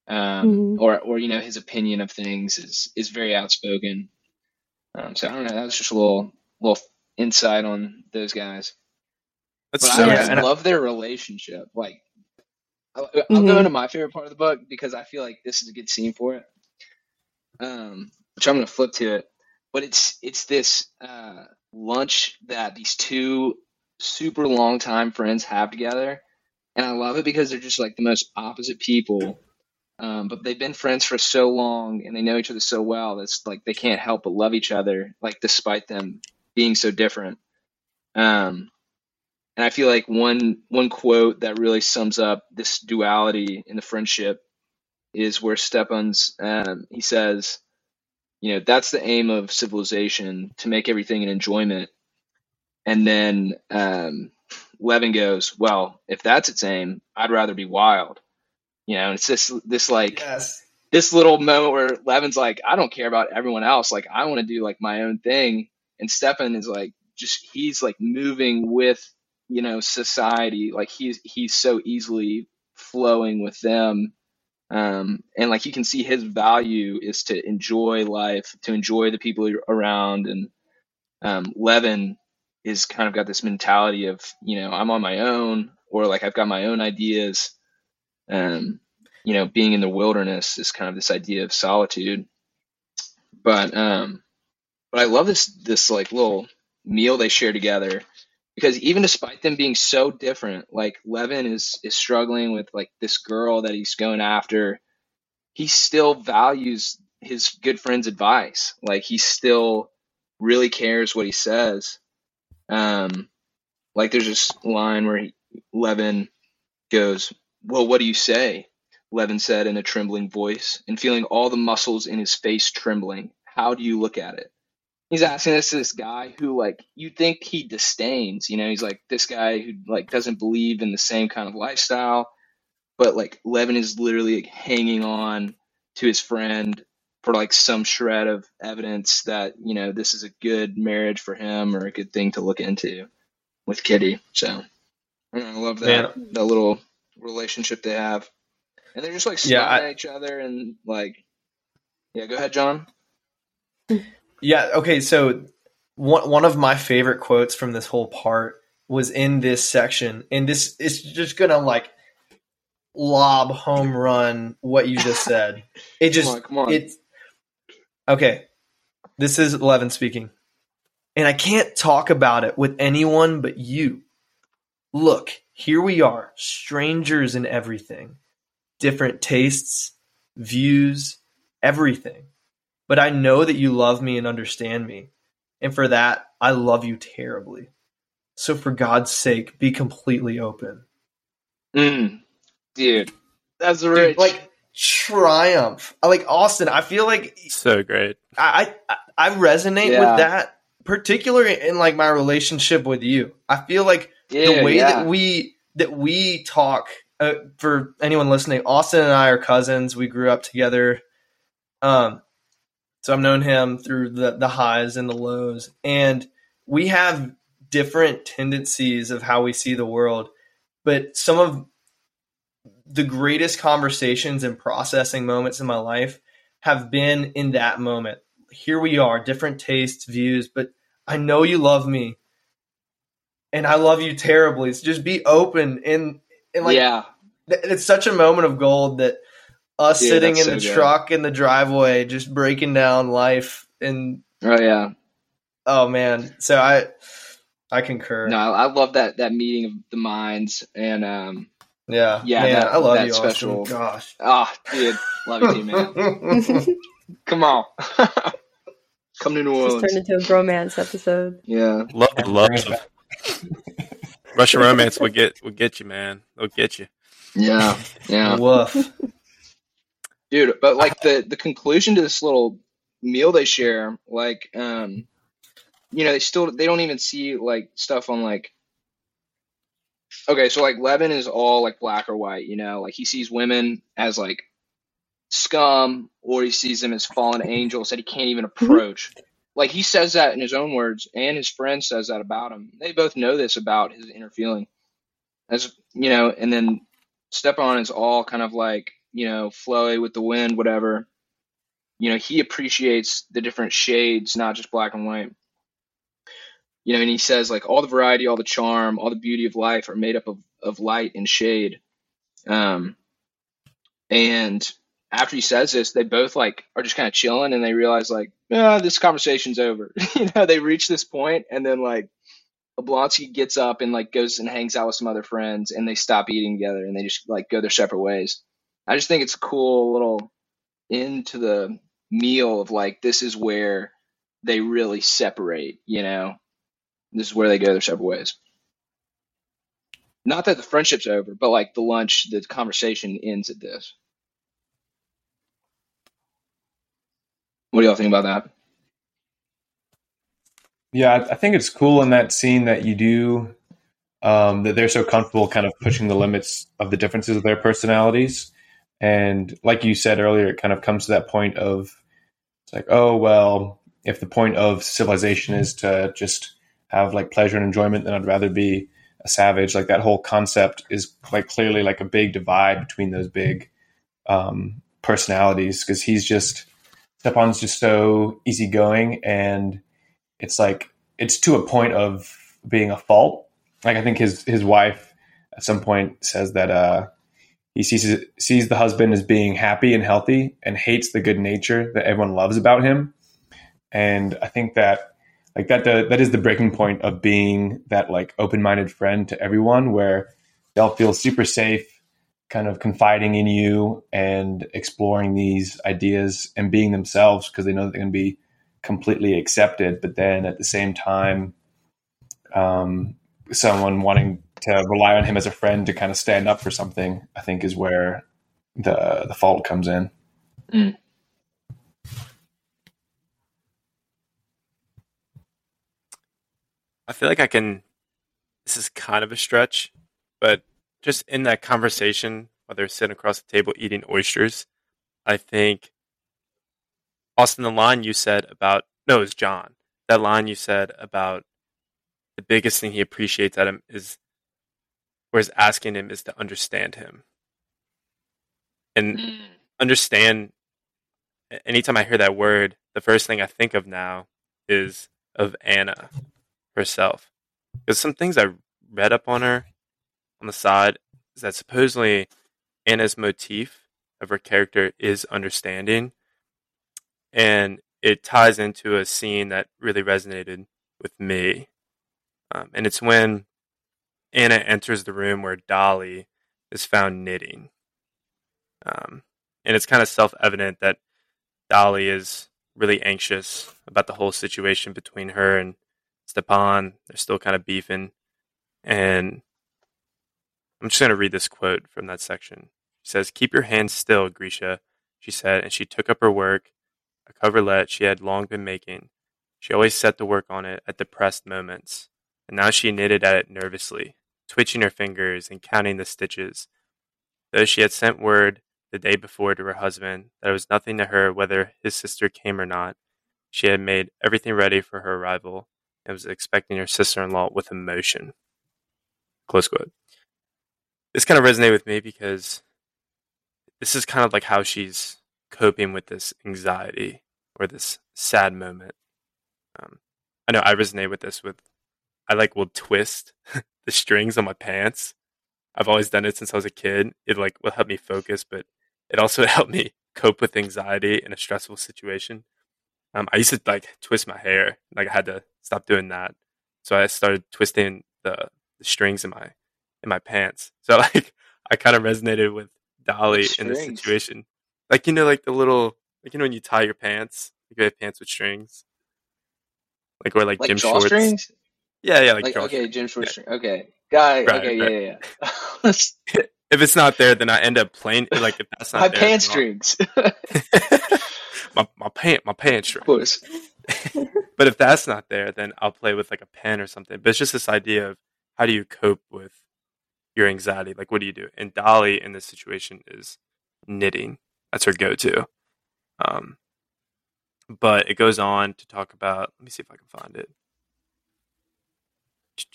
um, mm-hmm. or or you know his opinion of things is is very outspoken. Um, so I don't know. That was just a little little insight on those guys. That's but so I, I love their relationship. Like I'll, I'll mm-hmm. go into my favorite part of the book because I feel like this is a good scene for it. Um, which I'm going to flip to it, but it's it's this uh, lunch that these two super long time friends have together. And I love it because they're just like the most opposite people. Um, but they've been friends for so long and they know each other so well that's like they can't help but love each other, like despite them being so different. Um, and I feel like one one quote that really sums up this duality in the friendship is where Stepan's um, he says, you know, that's the aim of civilization to make everything an enjoyment and then um, Levin goes, "Well, if that's its aim, I'd rather be wild." You know, and it's this this like yes. this little moment where Levin's like, "I don't care about everyone else. Like, I want to do like my own thing." And Stepan is like, just he's like moving with you know society. Like he's he's so easily flowing with them. Um, and like you can see his value is to enjoy life, to enjoy the people around, and um, Levin is kind of got this mentality of you know I'm on my own or like I've got my own ideas. Um, you know, being in the wilderness is kind of this idea of solitude. But um, but I love this this like little meal they share together because even despite them being so different, like Levin is is struggling with like this girl that he's going after. He still values his good friend's advice. Like he still really cares what he says. Um, like there's this line where he, Levin goes, "Well, what do you say?" Levin said in a trembling voice, and feeling all the muscles in his face trembling. How do you look at it? He's asking this to this guy who, like, you think he disdains. You know, he's like this guy who like doesn't believe in the same kind of lifestyle. but like Levin is literally like, hanging on to his friend for like some shred of evidence that you know this is a good marriage for him or a good thing to look into with Kitty. So I, know, I love that that little relationship they have, and they're just like Yeah, I- at each other and like, yeah. Go ahead, John. Yeah. Okay. So one one of my favorite quotes from this whole part was in this section, and this is just gonna like lob home run what you just said. It just come on, come on. it's okay. This is Levin speaking, and I can't talk about it with anyone but you. Look, here we are, strangers in everything, different tastes, views, everything. But I know that you love me and understand me. And for that, I love you terribly. So for God's sake, be completely open. Mm. Dude, that's Dude, rich. like triumph. Like Austin, I feel like So great. I I, I resonate Yeah. with that, particularly in like my relationship with you. I feel like yeah, the way yeah. that we that we talk uh, for anyone listening austin and i are cousins we grew up together um so i've known him through the the highs and the lows and we have different tendencies of how we see the world but some of the greatest conversations and processing moments in my life have been in that moment here we are different tastes views but i know you love me and I love you terribly. So just be open and and like yeah, th- it's such a moment of gold that us Dude, sitting in that's the good. truck in the driveway just breaking down life and oh yeah. oh man. So I I concur. No, I I love that that meeting of the minds and um. Yeah. Yeah, Man, that- I love that you, special- Austin. Gosh. Ah, dude, love you too, man. <laughs> Come on, <laughs> come to New Just Orleans. turned into a bromance episode. Yeah, Love, love. Russian romance will get will get you, man. They'll get you. yeah, yeah. Woof. dude but like the the conclusion to this little meal they share like um you know they still they don't even see like stuff on like okay so like levin is all like black or white you know? Like he sees women as like scum or he sees them as fallen angels that he can't even mm-hmm. approach. Like he says that in his own words and his friend says that about him. They both know this about his inner feeling. As you know and then Stepan is all kind of like, you know, flowy with the wind, whatever. You know, he appreciates the different shades, not just black and white. You know, and he says like all the variety, all the charm, all the beauty of life are made up of, of light and shade. Um, and after he says this, they both like are just kind of chilling and they realize like, ah, this conversation's over. <laughs> you know, they reach this point and then like Oblonsky gets up and like goes and hangs out with some other friends and they stop eating together and they just like go their separate ways. I just think it's a cool little into the meal of like this is where they really separate, you know. This is where they go their separate ways. Not that the friendship's over, but like the lunch, the conversation ends at this. What do y'all think about that? Yeah, I, think it's cool in that scene that you do um, that they're so comfortable kind of pushing the limits of the differences of their personalities. And like you said earlier, it kind of comes to that point of it's like, oh well, if the point of civilization is to just have like pleasure and enjoyment, then I'd rather be a savage. Like that whole concept is like clearly like a big divide between those big um, personalities because he's just Stepan's just so easygoing and it's like it's to a point of being a fault. Like I think his his wife at some point says that uh, he sees sees the husband as being happy and healthy and hates the good nature that everyone loves about him. And I think that like that the, that is the breaking point of being that like open minded friend to everyone, where they'll feel super safe, kind of confiding in you and exploring these ideas and being themselves because they know that they're going to be completely accepted, but then at the same time, um, someone wanting to rely on him as a friend to kind of stand up for something, I think, is where the the fault comes in. I feel like I can. This is kind of a stretch, but just in that conversation while they're sitting across the table eating oysters. I think Austin, the line you said about no, it was John. That line you said about the biggest thing he appreciates at him is, or is asking him, is to understand him. And Mm. understand. Anytime I hear that word, the first thing I think of now is of Anna herself. Because some things I read up on her on the side is that supposedly Anna's motif of her character is understanding, and it ties into a scene that really resonated with me. Um, and it's when Anna enters the room where Dolly is found knitting. Um, and it's kind of self evident that Dolly is really anxious about the whole situation between her and Stepan. They're still kind of beefing. And I'm just going to read this quote from that section. She says, Keep your hands still, Grisha, she said, and she took up her work, a coverlet she had long been making. She always set to work on it at depressed moments, and now she knitted at it nervously, twitching her fingers and counting the stitches. Though she had sent word the day before to her husband that it was nothing to her whether his sister came or not, she had made everything ready for her arrival and was expecting her sister in law with emotion. Close quote. This kind of resonated with me because this is kind of like how she's coping with this anxiety or this sad moment. Um, I know I resonate with this with I like will twist <laughs> the strings on my pants. I've always done it since I was a kid. It like will help me focus, but it also <laughs> helped me cope with anxiety in a stressful situation. Um, I used to like twist my hair, like I had to stop doing that. So I started twisting the, the strings in my in my pants. So <laughs> like I kind of resonated with Dolly in this situation. Like you know, like the little like you know when you tie your pants, like you have pants with strings, like or like, Like gym shorts. drawstrings? Yeah, yeah, like, Like, okay, gym Short string. Okay. Guy, Right, okay, right. yeah, yeah, yeah. <laughs> <laughs> If it's not there, then I end up playing. like if that's not My there, pant strings. My my pant my pants string. of course. <laughs> But if that's not there, then I'll play with like a pen or something. But it's just this idea of how do you cope with your anxiety? Like, what do you do? And Dolly in this situation is knitting. That's her go-to. Um, but it goes on to talk about. Let me see if I can find it. She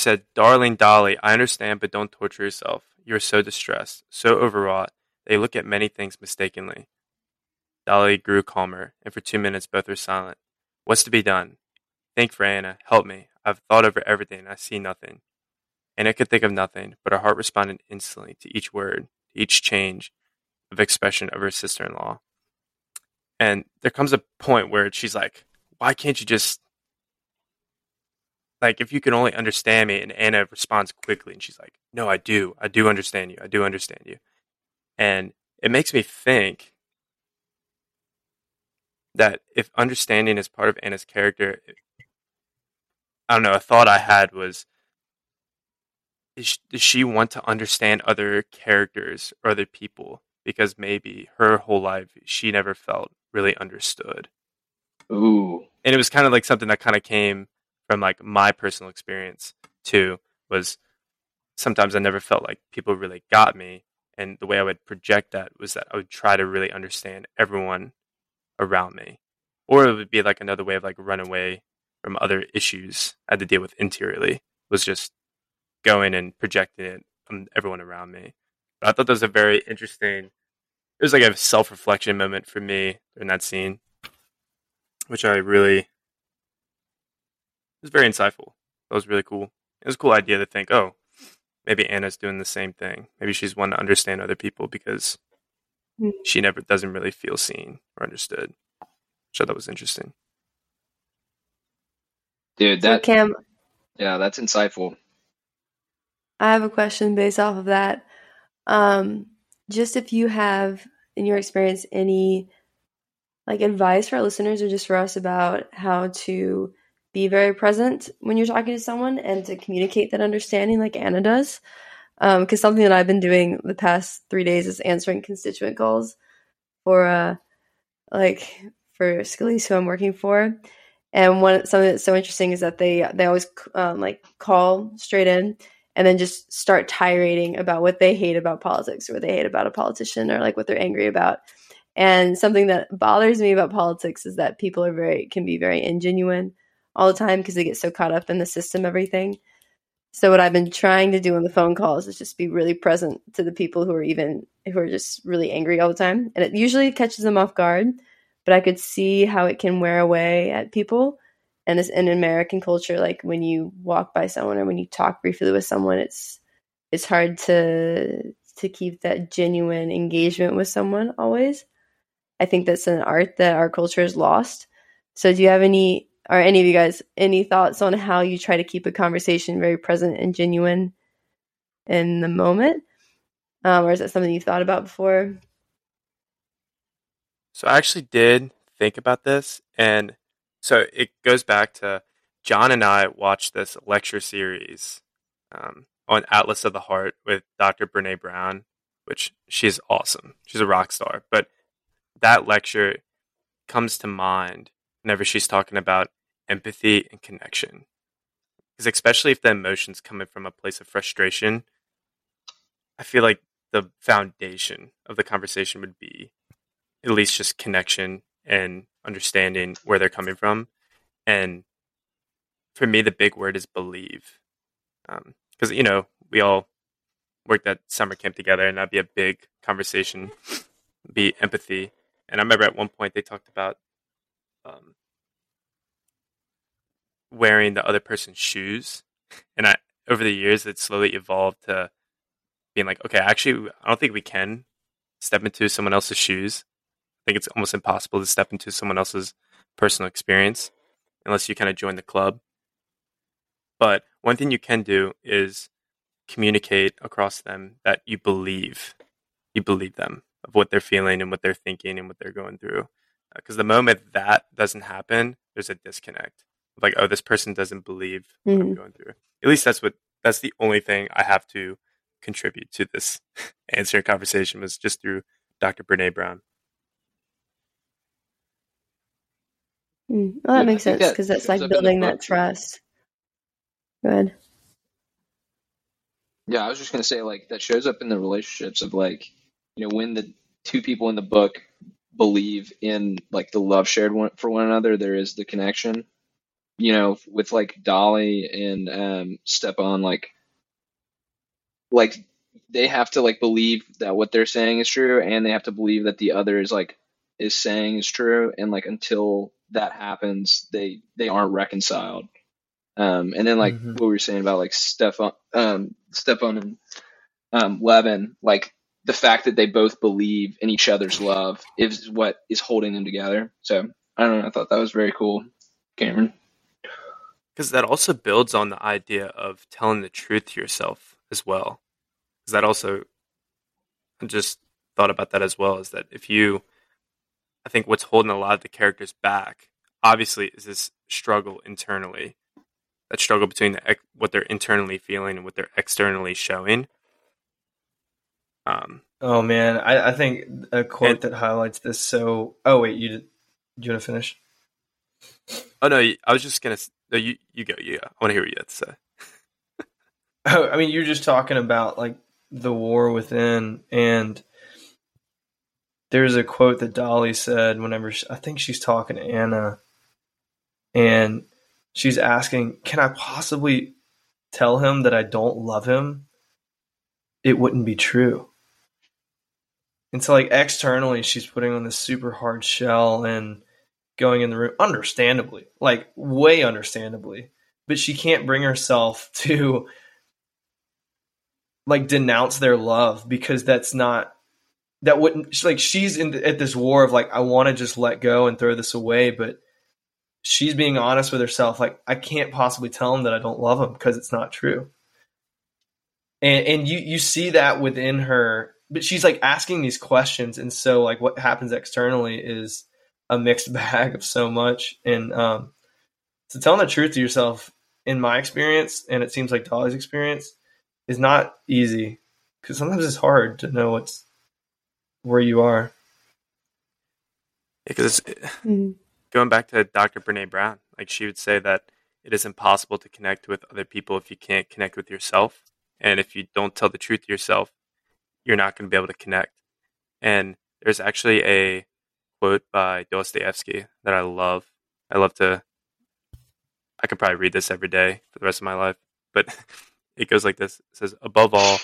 said, Darling Dolly, I understand, but don't torture yourself. You are so distressed, so overwrought, you look at many things mistakenly. Dolly grew calmer, and for two minutes both were silent. What's to be done? Think for Anna. Help me. I've thought over everything, I see nothing. Anna could think of nothing, but her heart responded instantly to each word, to each change of expression of her sister in law. And there comes a point where she's like, Why can't you just like if you can only understand me and Anna responds quickly and she's like, No, I do. I do understand you. I do understand you. And it makes me think that if understanding is part of Anna's character, I don't know, a thought I had was does she want to understand other characters or other people? Because maybe her whole life she never felt really understood Ooh. and it was kind of like something that kind of came from like my personal experience too was sometimes i never felt like people really got me and the way i would project that was that i would try to really understand everyone around me or it would be like another way of like run away from other issues i had to deal with interiorly was just going and projecting it on everyone around me but i thought that was a very interesting it was like a self-reflection moment for me in that scene which I really it was very insightful. That was really cool. It was a cool idea to think, oh, maybe Anna's doing the same thing. Maybe she's one to understand other people because Hmm. she never doesn't really feel seen or understood. So that was interesting. Dude, So that Cam, yeah, that's insightful. I have a question based off of that. Um, just if you have, in your experience, any like advice for our listeners or just for us about how to be very present when you're talking to someone and to communicate that understanding, like Anna does. Because something that I've been doing the past three days is answering constituent calls for, uh, like for Scalise, who I'm working for. And one something that's so interesting is that they they always um, like call straight in and then just start tirading about what they hate about politics or what they hate about a politician or like what they're angry about. And something that bothers me about politics is that people are very can be very ingenuine all the time because they get so caught up in the system everything. So what I've been trying to do on the phone calls is just be really present to the people who are even who are just really angry all the time. And it usually catches them off guard, but I could see how it can wear away at people. And this in American culture, like when you walk by someone or when you talk briefly with someone, it's it's hard to to keep that genuine engagement with someone always. I think that's an art that our culture has lost. So do you have any or any of you guys any thoughts on how you try to keep a conversation very present and genuine in the moment? Um, or is that something you've thought about before? So I actually did think about this, and so it goes back to John and I watched this lecture series um, on Atlas of the Heart with Dr. Brene Brown, which she's awesome. She's a rock star. But that lecture comes to mind whenever she's talking about empathy and connection. Because especially if the emotion's coming from a place of frustration, I feel like the foundation of the conversation would be at least just connection and understanding where they're coming from. And for me, the big word is believe. Because, um, you know, we all worked at summer camp together, and that'd be a big conversation, be empathy. And I remember at one point they talked about um, wearing the other person's shoes. And I, over the years, it slowly evolved to being like, okay, actually, I don't think we can step into someone else's shoes. I think it's almost impossible to step into someone else's personal experience unless you kind of join the club. But one thing you can do is communicate across them that you believe, you believe them of what they're feeling and what they're thinking and what they're going through. Because the moment that doesn't happen, there's a disconnect. Like, oh, this person doesn't believe what mm-hmm. I'm going through. At least that's what that's the only thing I have to contribute to this <laughs> answering conversation was just through Dr. Brene Brown. Mm. Well, that yeah, makes sense because that that's like building that trust. good. Yeah, I was just gonna say like that shows up in the relationships of like you know when the two people in the book believe in like the love shared one, for one another, there is the connection. You know, with like Dolly and um, Stepan, like like they have to like believe that what they're saying is true, and they have to believe that the other is like is saying is true, and like until that happens, they they aren't reconciled. Um, and then like mm-hmm. what we were saying about like Stefan, um, Stefan and um, Levin, like the fact that they both believe in each other's love is what is holding them together. So I don't know. I thought that was very cool, Cameron. Because that also builds on the idea of telling the truth to yourself as well. Because that also, I just thought about that as well. Is that if you I think what's holding a lot of the characters back, obviously, is this struggle internally. That struggle between the, what they're internally feeling and what they're externally showing. Um, oh man, I, I think a quote and, that highlights this. So, oh wait, you do you want to finish? Oh no, I was just gonna. No, you you go. Yeah, I want to hear what you have to say. <laughs> oh, I mean, you're just talking about like the war within, and there's a quote that Dolly said whenever she, I think she's talking to Anna, and she's asking, "Can I possibly tell him that I don't love him?" It wouldn't be true. And so, like externally, she's putting on this super hard shell and going in the room, understandably, like way understandably, but she can't bring herself <laughs> to like denounce their love because that's not that wouldn't like she's in at this war of like I want to just let go and throw this away, but she's being honest with herself. Like I can't possibly tell him that I don't love him because it's not true. And and you you see that within her, but she's like asking these questions, and so like what happens externally is a mixed <laughs> bag of so much. And um, so telling the truth to yourself, in my experience, and it seems like Dolly's experience, is not easy because sometimes it's hard to know what's where you are. Because mm-hmm. going back to Dr. Brene Brown, like she would say that it is impossible to connect with other people if you can't connect with yourself. And if you don't tell the truth to yourself, you're not going to be able to connect. And there's actually a quote by Dostoevsky that I love. I love to, I could probably read this every day for the rest of my life, but <laughs> it goes like this It says, Above all,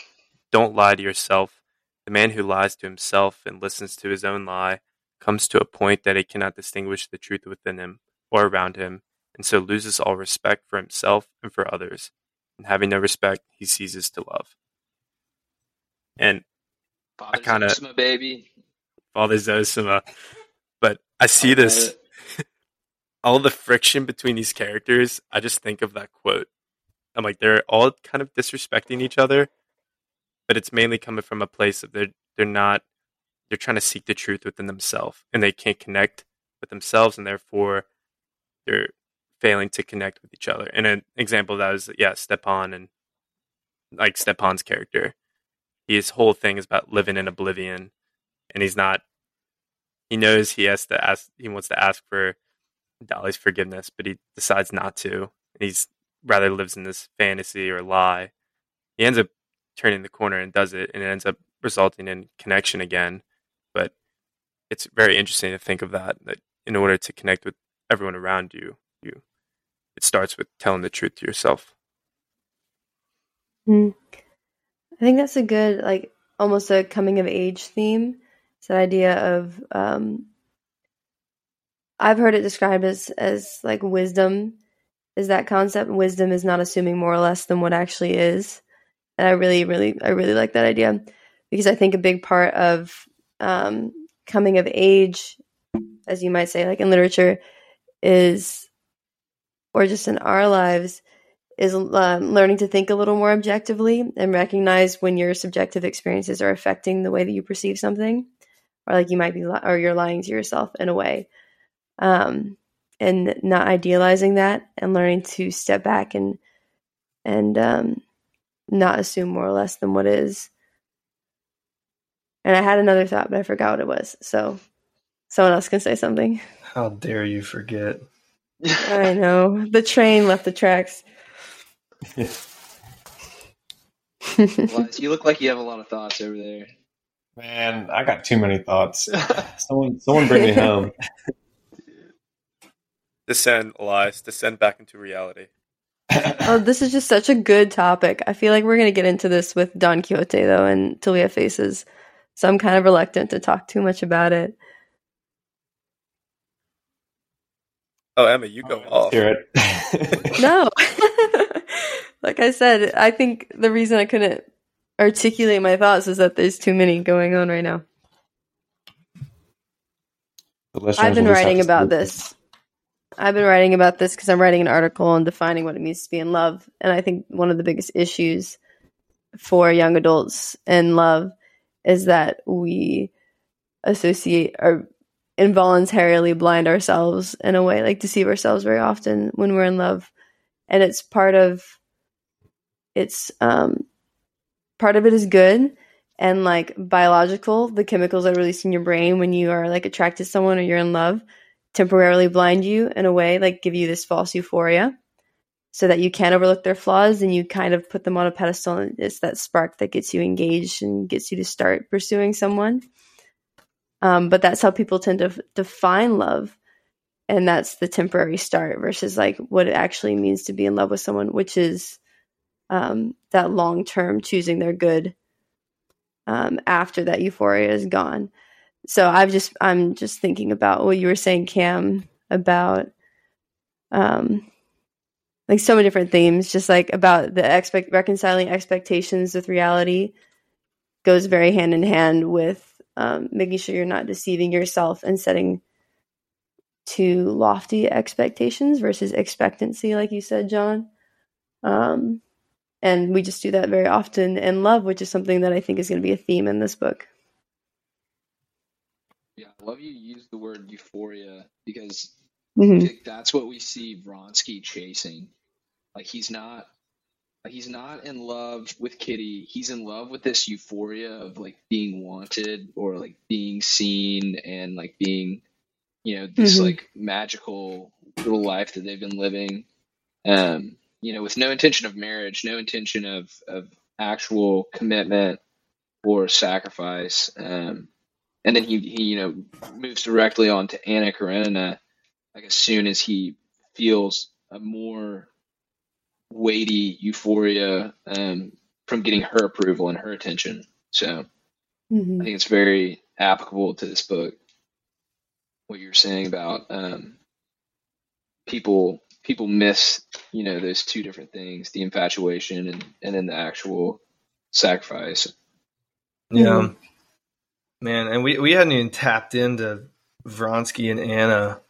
don't lie to yourself. The man who lies to himself and listens to his own lie comes to a point that he cannot distinguish the truth within him or around him, and so loses all respect for himself and for others. And having no respect, he ceases to love. And Father kinda- Zosima, baby. Father Zosima, but I see this <laughs> all the friction between these characters. I just think of that quote. I'm like, they're all kind of disrespecting each other, but it's mainly coming from a place of they're they're not they're trying to seek the truth within themselves, and they can't connect with themselves, and therefore they're failing to connect with each other. And an example of that is yeah, Stepan and like Stepan's character. His whole thing is about living in oblivion, and he's not. He knows he has to ask. He wants to ask for Dolly's forgiveness, but he decides not to. He's rather lives in this fantasy or lie. He ends up turning the corner and does it, and it ends up resulting in connection again. But it's very interesting to think of that. That in order to connect with everyone around you, you it starts with telling the truth to yourself. Hmm. I think that's a good, like, almost a coming of age theme. It's that idea of, um, I've heard it described as, as like wisdom is that concept. Wisdom is not assuming more or less than what actually is. And I really, really, I really like that idea because I think a big part of um, coming of age, as you might say, like in literature, is, or just in our lives, is um, learning to think a little more objectively and recognize when your subjective experiences are affecting the way that you perceive something, or like you might be, li- or you're lying to yourself in a way, um, and not idealizing that, and learning to step back and and um, not assume more or less than what is. And I had another thought, but I forgot what it was. So someone else can say something. How dare you forget? I know the train left the tracks. <laughs> Elias, you look like you have a lot of thoughts over there. Man, I got too many thoughts. <laughs> Someone, someone bring me home. <laughs> Descend, Elias. Descend back into reality. <laughs> Oh, this is just such a good topic. I feel like we're going to get into this with Don Quixote, though, until we have faces. So I'm kind of reluctant to talk too much about it. Oh, Emma, you go Let's off. hear it. No. like I said, I think the reason I couldn't articulate my thoughts is that there's too many going on right now. I've been will just have writing about this. I've been writing about this because I'm writing an article on defining what it means to be in love. And I think one of the biggest issues for young adults in love is that we associate or involuntarily blind ourselves in a way, like deceive ourselves very often when we're in love. And it's part of it's um part of it is good and like biological, the chemicals that are released in your brain when you are like attracted to someone or you're in love temporarily blind you in a way, like give you this false euphoria so that you can't overlook their flaws and you kind of put them on a pedestal and it's that spark that gets you engaged and gets you to start pursuing someone. Um, but that's how people tend to f- define love. And that's the temporary start versus like what it actually means to be in love with someone, which is um, that long term choosing their good um, after that euphoria is gone. So I've just I'm just thinking about what you were saying, Cam, about um, like so many different themes, just like about the expect reconciling expectations with reality goes very hand in hand with um, making sure you're not deceiving yourself and setting too lofty expectations versus expectancy, like you said, John. Um, and we just do that very often in love, which is something that I think is going to be a theme in this book. Yeah, I love you use the word euphoria because Mhm. I that's what we see Vronsky chasing. Like he's not he's not in love with Kitty. He's in love with this euphoria of like being wanted or like being seen and like being you know this Mhm. like magical little life that they've been living um you know with no intention of marriage no intention of of actual commitment or sacrifice. Um, and then he, he, you know, moves directly on to Anna Karenina, like as soon as he feels a more weighty euphoria um, from getting her approval and her attention. So Mhm. I think it's very applicable to this book. What you're saying about um, people people miss you know those two different things the infatuation and, and then the actual sacrifice Yeah. Mhm. Man, and we, we hadn't even tapped into Vronsky and Anna,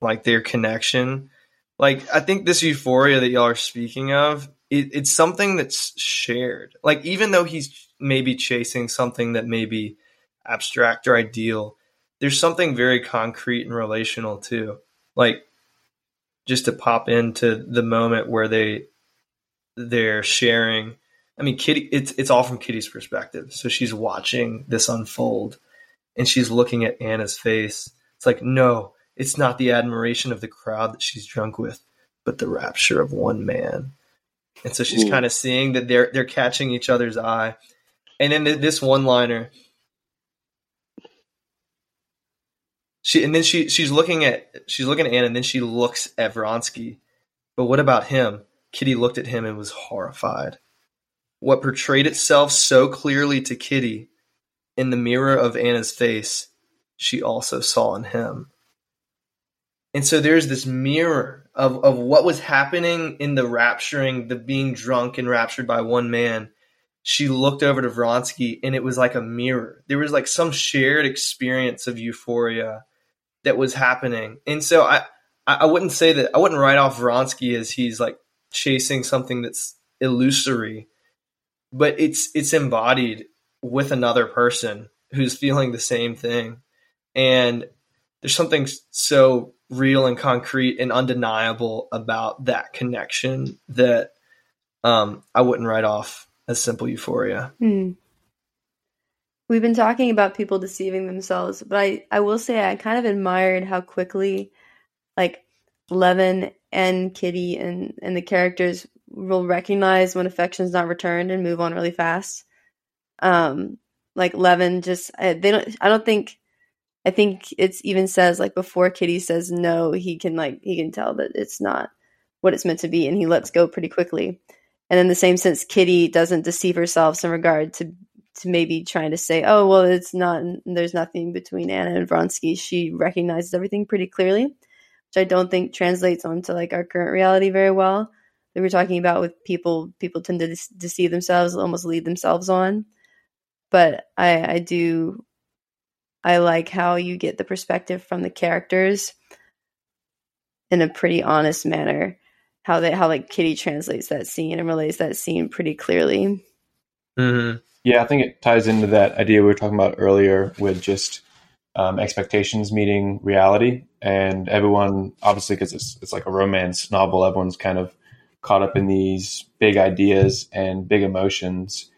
like their connection. Like, I think this euphoria that y'all are speaking of, it, it's something that's shared. Like, even though he's maybe chasing something that may be abstract or ideal, there's something very concrete and relational too. Like, just to pop into the moment where they they're sharing I mean, Kitty. It's it's all from Kitty's perspective. So she's watching this unfold, and she's looking at Anna's face. It's like, no, it's not the admiration of the crowd that she's drunk with, but the rapture of one man. And so she's kind of seeing that they're they're catching each other's eye. And then this one liner, she and then she she's looking at she's looking at Anna, and then she looks at Vronsky. But what about him? Kitty looked at him and was horrified what portrayed itself so clearly to Kitty in the mirror of Anna's face, she also saw in him. And so there's this mirror of, of what was happening in the rapturing, the being drunk and raptured by one man. She looked over to Vronsky and it was like a mirror. There was like some shared experience of euphoria that was happening. And so I, I wouldn't say that I wouldn't write off Vronsky as he's like chasing something that's illusory but it's it's embodied with another person who's feeling the same thing and there's something so real and concrete and undeniable about that connection that um, I wouldn't write off as simple euphoria. Hmm. We've been talking about people deceiving themselves, but I, I will say I kind of admired how quickly, like, Levin and Kitty and, and the characters will recognize when affection's not returned and move on really fast. Um, like Levin just I, they don't. I don't think. I think it's even says like before Kitty says no, he can like he can tell that it's not what it's meant to be, and he lets go pretty quickly. And in the same sense, Kitty doesn't deceive herself in regard to to maybe trying to say, oh well, it's not. There's nothing between Anna and Vronsky. She recognizes everything pretty clearly, which I don't think translates onto like our current reality very well we're talking about with people people tend to deceive themselves almost lead themselves on but i i do i like how you get the perspective from the characters in a pretty honest manner how they how like kitty translates that scene and relays that scene pretty clearly Mm-hmm. Yeah, I think it ties into that idea we were talking about earlier with just um, expectations meeting reality, and everyone obviously because it's it's like a romance novel, everyone's kind of caught up in these big ideas and big emotions,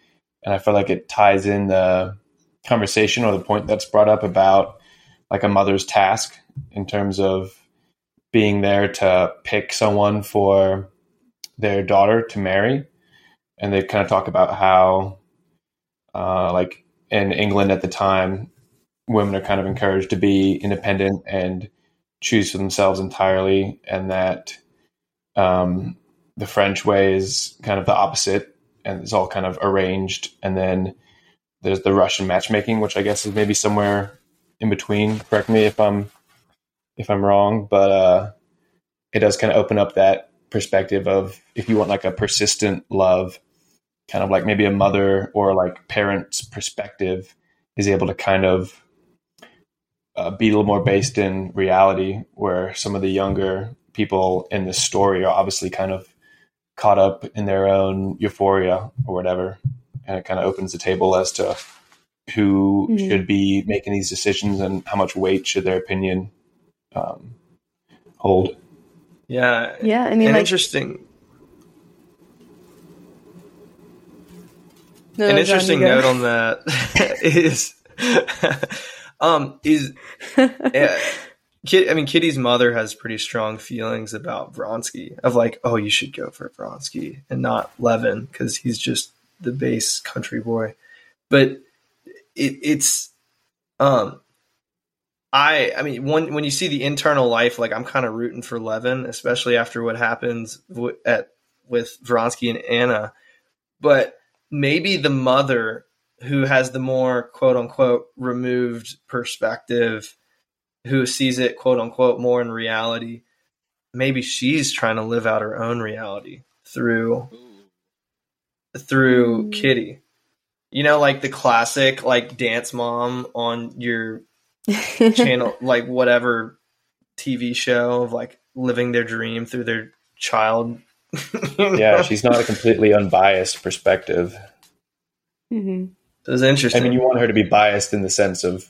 and I feel like it ties in the conversation or the point that's brought up about like a mother's task in terms of being there to pick someone for their daughter to marry. And they kind of talk about how uh, like in england at the time women are kind of encouraged to be independent and choose for themselves entirely and that um, the french way is kind of the opposite and it's all kind of arranged. And then there's the russian matchmaking which i guess is maybe somewhere in between. Correct me if i'm if i'm wrong but uh, it does kind of open up that perspective of if you want like a persistent love kind of like maybe a mother or like parent's perspective is able to kind of uh, be a little more based in reality where some of the younger people in this story are obviously kind of caught up in their own euphoria or whatever and it kind of opens the table as to who Mhm. should be making these decisions and how much weight should their opinion um, hold Yeah. yeah i mean like interesting no, an interesting note on that <laughs> is <laughs> um is Kid, I mean, Kitty's mother has pretty strong feelings about Vronsky, of like, oh, you should go for Vronsky and not Levin because he's just the base country boy, but it, it's um I I mean when when you see the internal life, like I'm kind of rooting for Levin, especially after what happens w- at with Vronsky and Anna. But maybe the mother who has the more quote unquote removed perspective, who sees it quote unquote more in reality, maybe she's trying to live out her own reality through through Mm. Kitty. You know, like the classic like dance mom on your channel, <laughs> like whatever TV show of like living their dream through their child. You Yeah, <laughs> she's not a completely unbiased perspective. hmm it was interesting. I mean, you want her to be biased in the sense of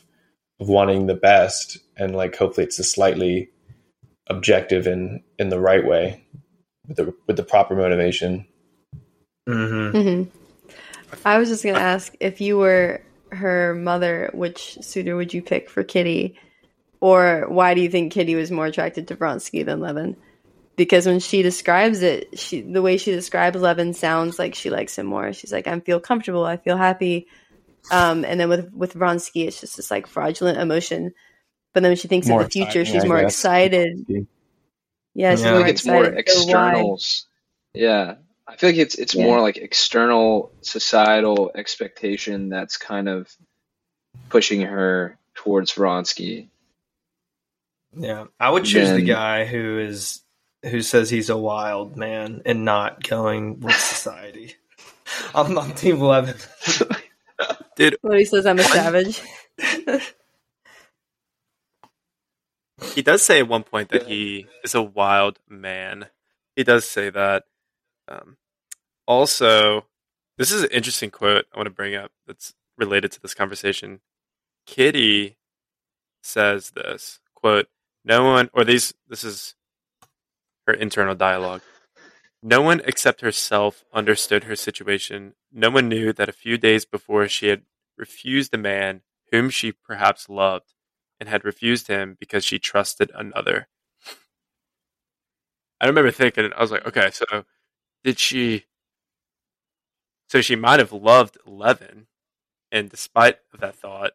of wanting the best, and like hopefully it's a slightly objective in in the right way with the with the proper motivation. hmm hmm I was just gonna ask if you were her mother, which suitor would you pick for Kitty, or why do you think Kitty was more attracted to Vronsky than Levin? Because when she describes it, she the way she describes Levin sounds like she likes him more. She's like, "I feel comfortable, I feel happy," um, and then with with Vronsky, it's just this like fraudulent emotion. But then when she thinks More of the future, she's I more excited. Yeah, she's Yeah. I more feel like it's more excited. So externals. Yeah. I feel like it's it's Yeah. more like external societal expectation that's kind of pushing her towards Vronsky. Yeah, I would choose the guy who is who says he's a wild man and not going with <laughs> society. I'm on Team Levin. <laughs> Dude, What he says, I'm a savage. he does say at one point that he is a wild man. He does say that. Um, also, this is an interesting quote I want to bring up that's related to this conversation. Kitty says this quote: "No one, or these, this is her internal dialogue. No one except herself understood her situation. No one knew that a few days before she had refused a man whom she perhaps loved." and had refused him because she trusted another. I remember thinking, I was like, okay, so did she? So she might have loved Levin, and despite that thought,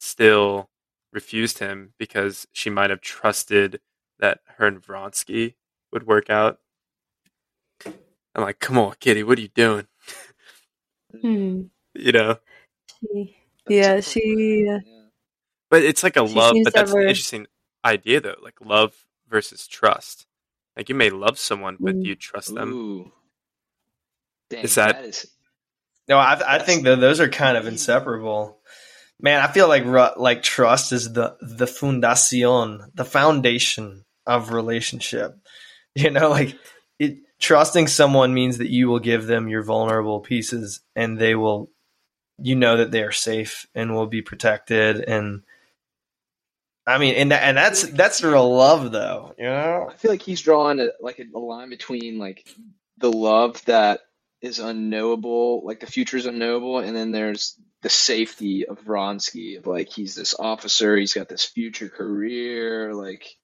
still refused him because she might have trusted that her and Vronsky would work out. I'm like, come on, Kitty, what are you doing? Hmm. <laughs> You know, She, yeah, she. uh, But it's like a love, but to that's an interesting idea though. Like love versus trust. Like you may love someone, but Mm. do you trust them? Ooh. Dang, Is that- that is No, I, I think that those are kind of inseparable. Man, I feel like like trust is the the fundacion, the foundation of relationship. <laughs> You know, like it, trusting someone means that you will give them your vulnerable pieces, and they will, you know, that they are safe and will be protected. And I mean, and and that's that's real love, though. You know, I feel like he's drawing a, like a line between like the love that is unknowable, like the future is unknowable, and then there's the safety of Vronsky. Of like he's this officer, he's got this future career, like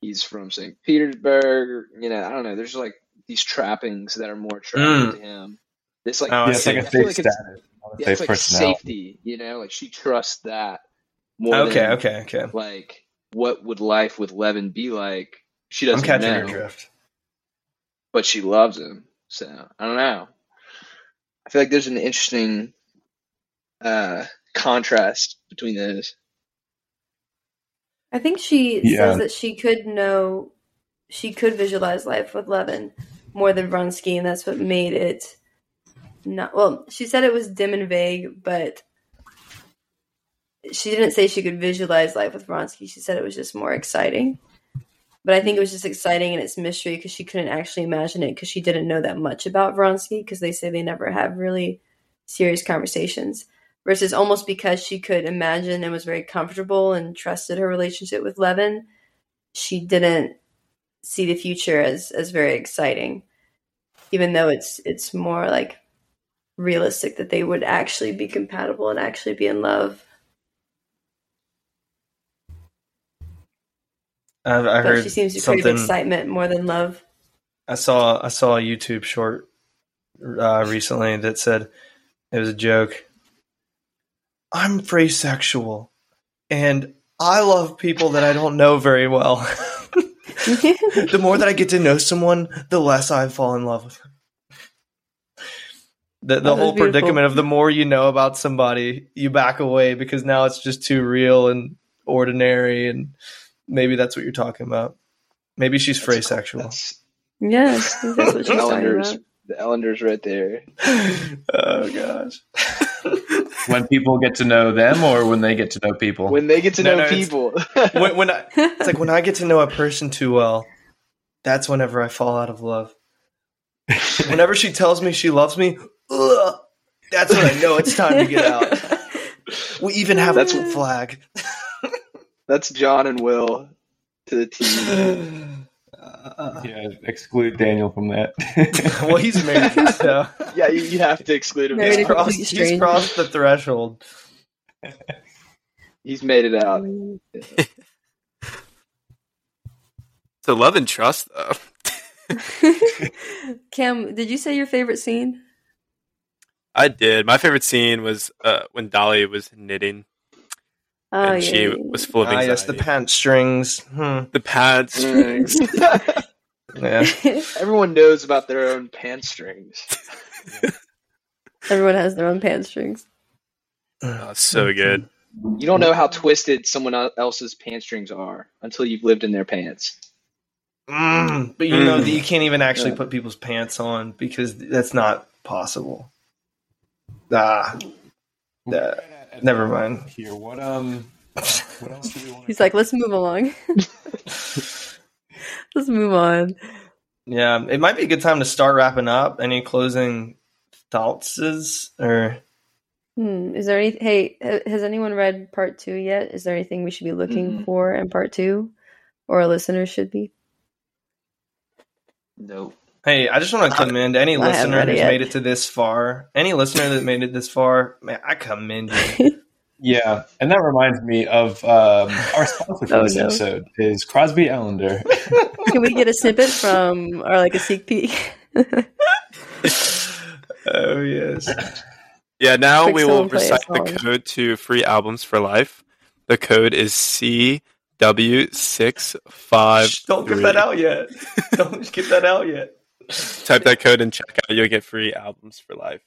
he's from St. Petersburg. You know, I don't know. There's like these trappings that are more attractive hmm. to him. This like Oh, it's see. like a I feel safe like it's- status, not a yeah, safe it's like safety. You know, like she trusts that more okay, than okay, okay. like what would life with Levin be like? She I'm doesn't catching know your drift. but she loves him. So I don't know. I feel like there's an interesting uh, contrast between those. I think she Yeah. says that she could know, she could visualize life with Levin more than Vronsky, and that's what made it not. Well, she said it was dim and vague, but she didn't say she could visualize life with Vronsky. She said it was just more exciting. But I think it was just exciting in its mystery because she couldn't actually imagine it because she didn't know that much about Vronsky because they say they never have really serious conversations versus almost because she could imagine and was very comfortable and trusted her relationship with Levin, she didn't see the future as as very exciting, even though it's it's more like realistic that they would actually be compatible and actually be in love. I, I But she seems to crave excitement more than love. I saw I saw a YouTube short uh, recently that said it was a joke. I'm fraysexual, and I love people that I don't know very well. <laughs> the more that I get to know someone, the less I fall in love with them. The, the whole beautiful. predicament of the more you know about somebody, you back away because now it's just too real and ordinary, and maybe that's what you're talking about. Maybe she's fraysexual. That's yes, I that's what <laughs> she's talking about. The Ellender's right there. oh gosh. when people get to know them or when they get to know people. When they get to No, know no, it's- people. <laughs> when, when I, it's like when I get to know a person too well, that's whenever I fall out of love. Whenever she tells me she loves me, ugh, that's when I know it's time to get out. We even have That's- a flag. That's John and Will to the team. <laughs> Uh, yeah, exclude Daniel from that. <laughs> well, he's married, so <laughs> Yeah, you, you have to exclude him. Married he's crossed, he's crossed the threshold. He's made it out. To love and trust, though. <laughs> Cam, did you say your favorite scene? I did. My favorite scene was uh, when Dolly was knitting Oh, and yeah, she yeah, yeah. was full of anxiety. Ah, anxiety. yes, the pant strings. Hmm. the pad strings. <laughs> Yeah. <laughs> Everyone knows about their own pant strings. <laughs> Everyone has their own pant strings. Oh, that's so good. You don't know how twisted someone else's pant strings are until you've lived in their pants. Mm, but you know Mm. that you can't even actually Yeah. put people's pants on because that's not possible. Ah, uh, never mind. Here, what um, what else do we want? He's like, let's move along. <laughs> let's move on. Yeah, it might be a good time to start wrapping up. Any closing thoughts is or Hmm. Is there any? Hey, has anyone read part two yet? Is there anything we should be looking Mhm. for in part two, or our listeners should be? Nope. Hey, I just want to commend any I listener who's yet. made it to this far. Any listener that made it this far, man, I commend you. <laughs> Yeah, and that reminds me of um, our sponsor for <laughs> Oh, this no. episode is Crosby Ellender. <laughs> Can we get a snippet from, or like a sneak peek? oh yes, Yeah, now Quick we will someone play a recite the code to free albums for life. The code is CW653. Shh, don't get that out yet. don't get that out yet. Type that code and check out. You'll get free albums for life.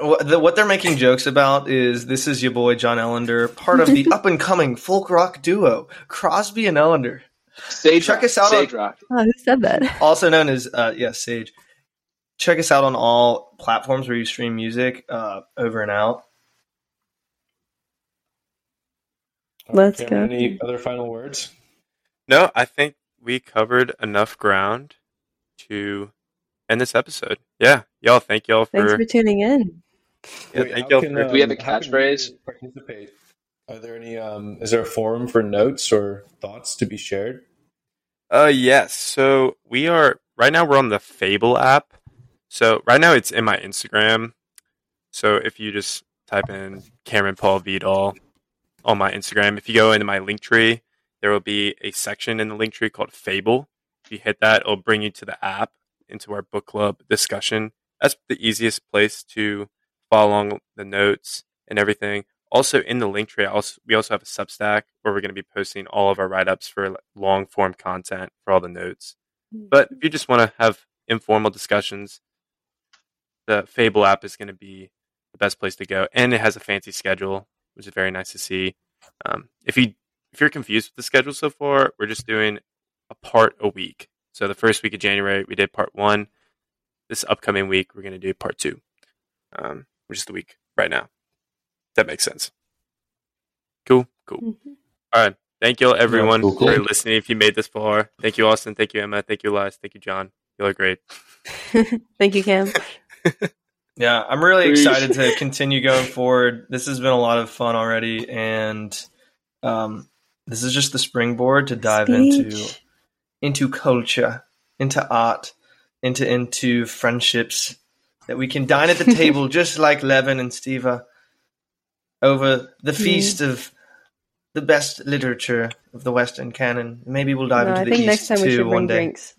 What, they're making jokes about is this is your boy John Ellender, part of the <laughs> up and coming folk rock duo Crosby and Ellender, Sage Check Rock. us out on- Sage Rock. Oh, who said that? <laughs> also known as uh, yes Sage. Check us out on all platforms where you stream music. Uh, over and out. Let's Cameron, go. Any other final words? No, I think we covered enough ground to end this episode. Yeah, y'all. Thank y'all Thanks for. for tuning in. Yeah, Wait, thank y'all can, for- Do we have a catchphrase? Participate. Are there any? Um, is there a forum for notes or thoughts to be shared? Uh, yes. So we are right now. We're on the Fable app. So right now it's in my Instagram. So if you just type in Cameron Paul Vidal on my Instagram, if you go into my link tree, there will be a section in the link tree called Fable. If you hit that, it'll bring you to the app, into our book club discussion. That's the easiest place to follow along the notes and everything. Also, in the link tree, also, we also have a Substack where we're going to be posting all of our write ups for long form content for all the notes. But if you just want to have informal discussions, the Fable app is going to be the best place to go, and it has a fancy schedule, which is very nice to see. Um, if you if you're confused with the schedule so far, we're just doing a part a week. So the first week of January, we did part one. This upcoming week, we're going to do part two, um, which is the week right now. That makes sense. Cool, cool. Mhm. All right. Thank you all, everyone, cool, cool. for listening. If you made this far, thank you, Austin. Thank you, Emma. Thank you, Elias. Thank you, John. You look great. <laughs> <laughs> Thank you, Cam. <laughs> Yeah, I'm really excited to continue going forward. This has been a lot of fun already, and um, this is just the springboard to dive Speech. into culture, into art, into into friendships that we can dine at the <laughs> table just like Levin and Stiva over the feast of the best literature of the Western canon. Maybe we'll dive No, into I the think East next time we too should one bring day. drinks.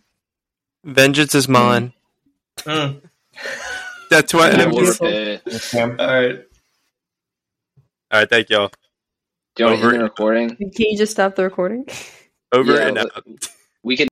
Vengeance is mine. Mm. <laughs> That's what. I Yeah, will beautiful. repay. Cam? All right. All right, thank y'all. Do you want to Over. end the recording? Can you just stop the recording? Over Yeah, and let- out. We can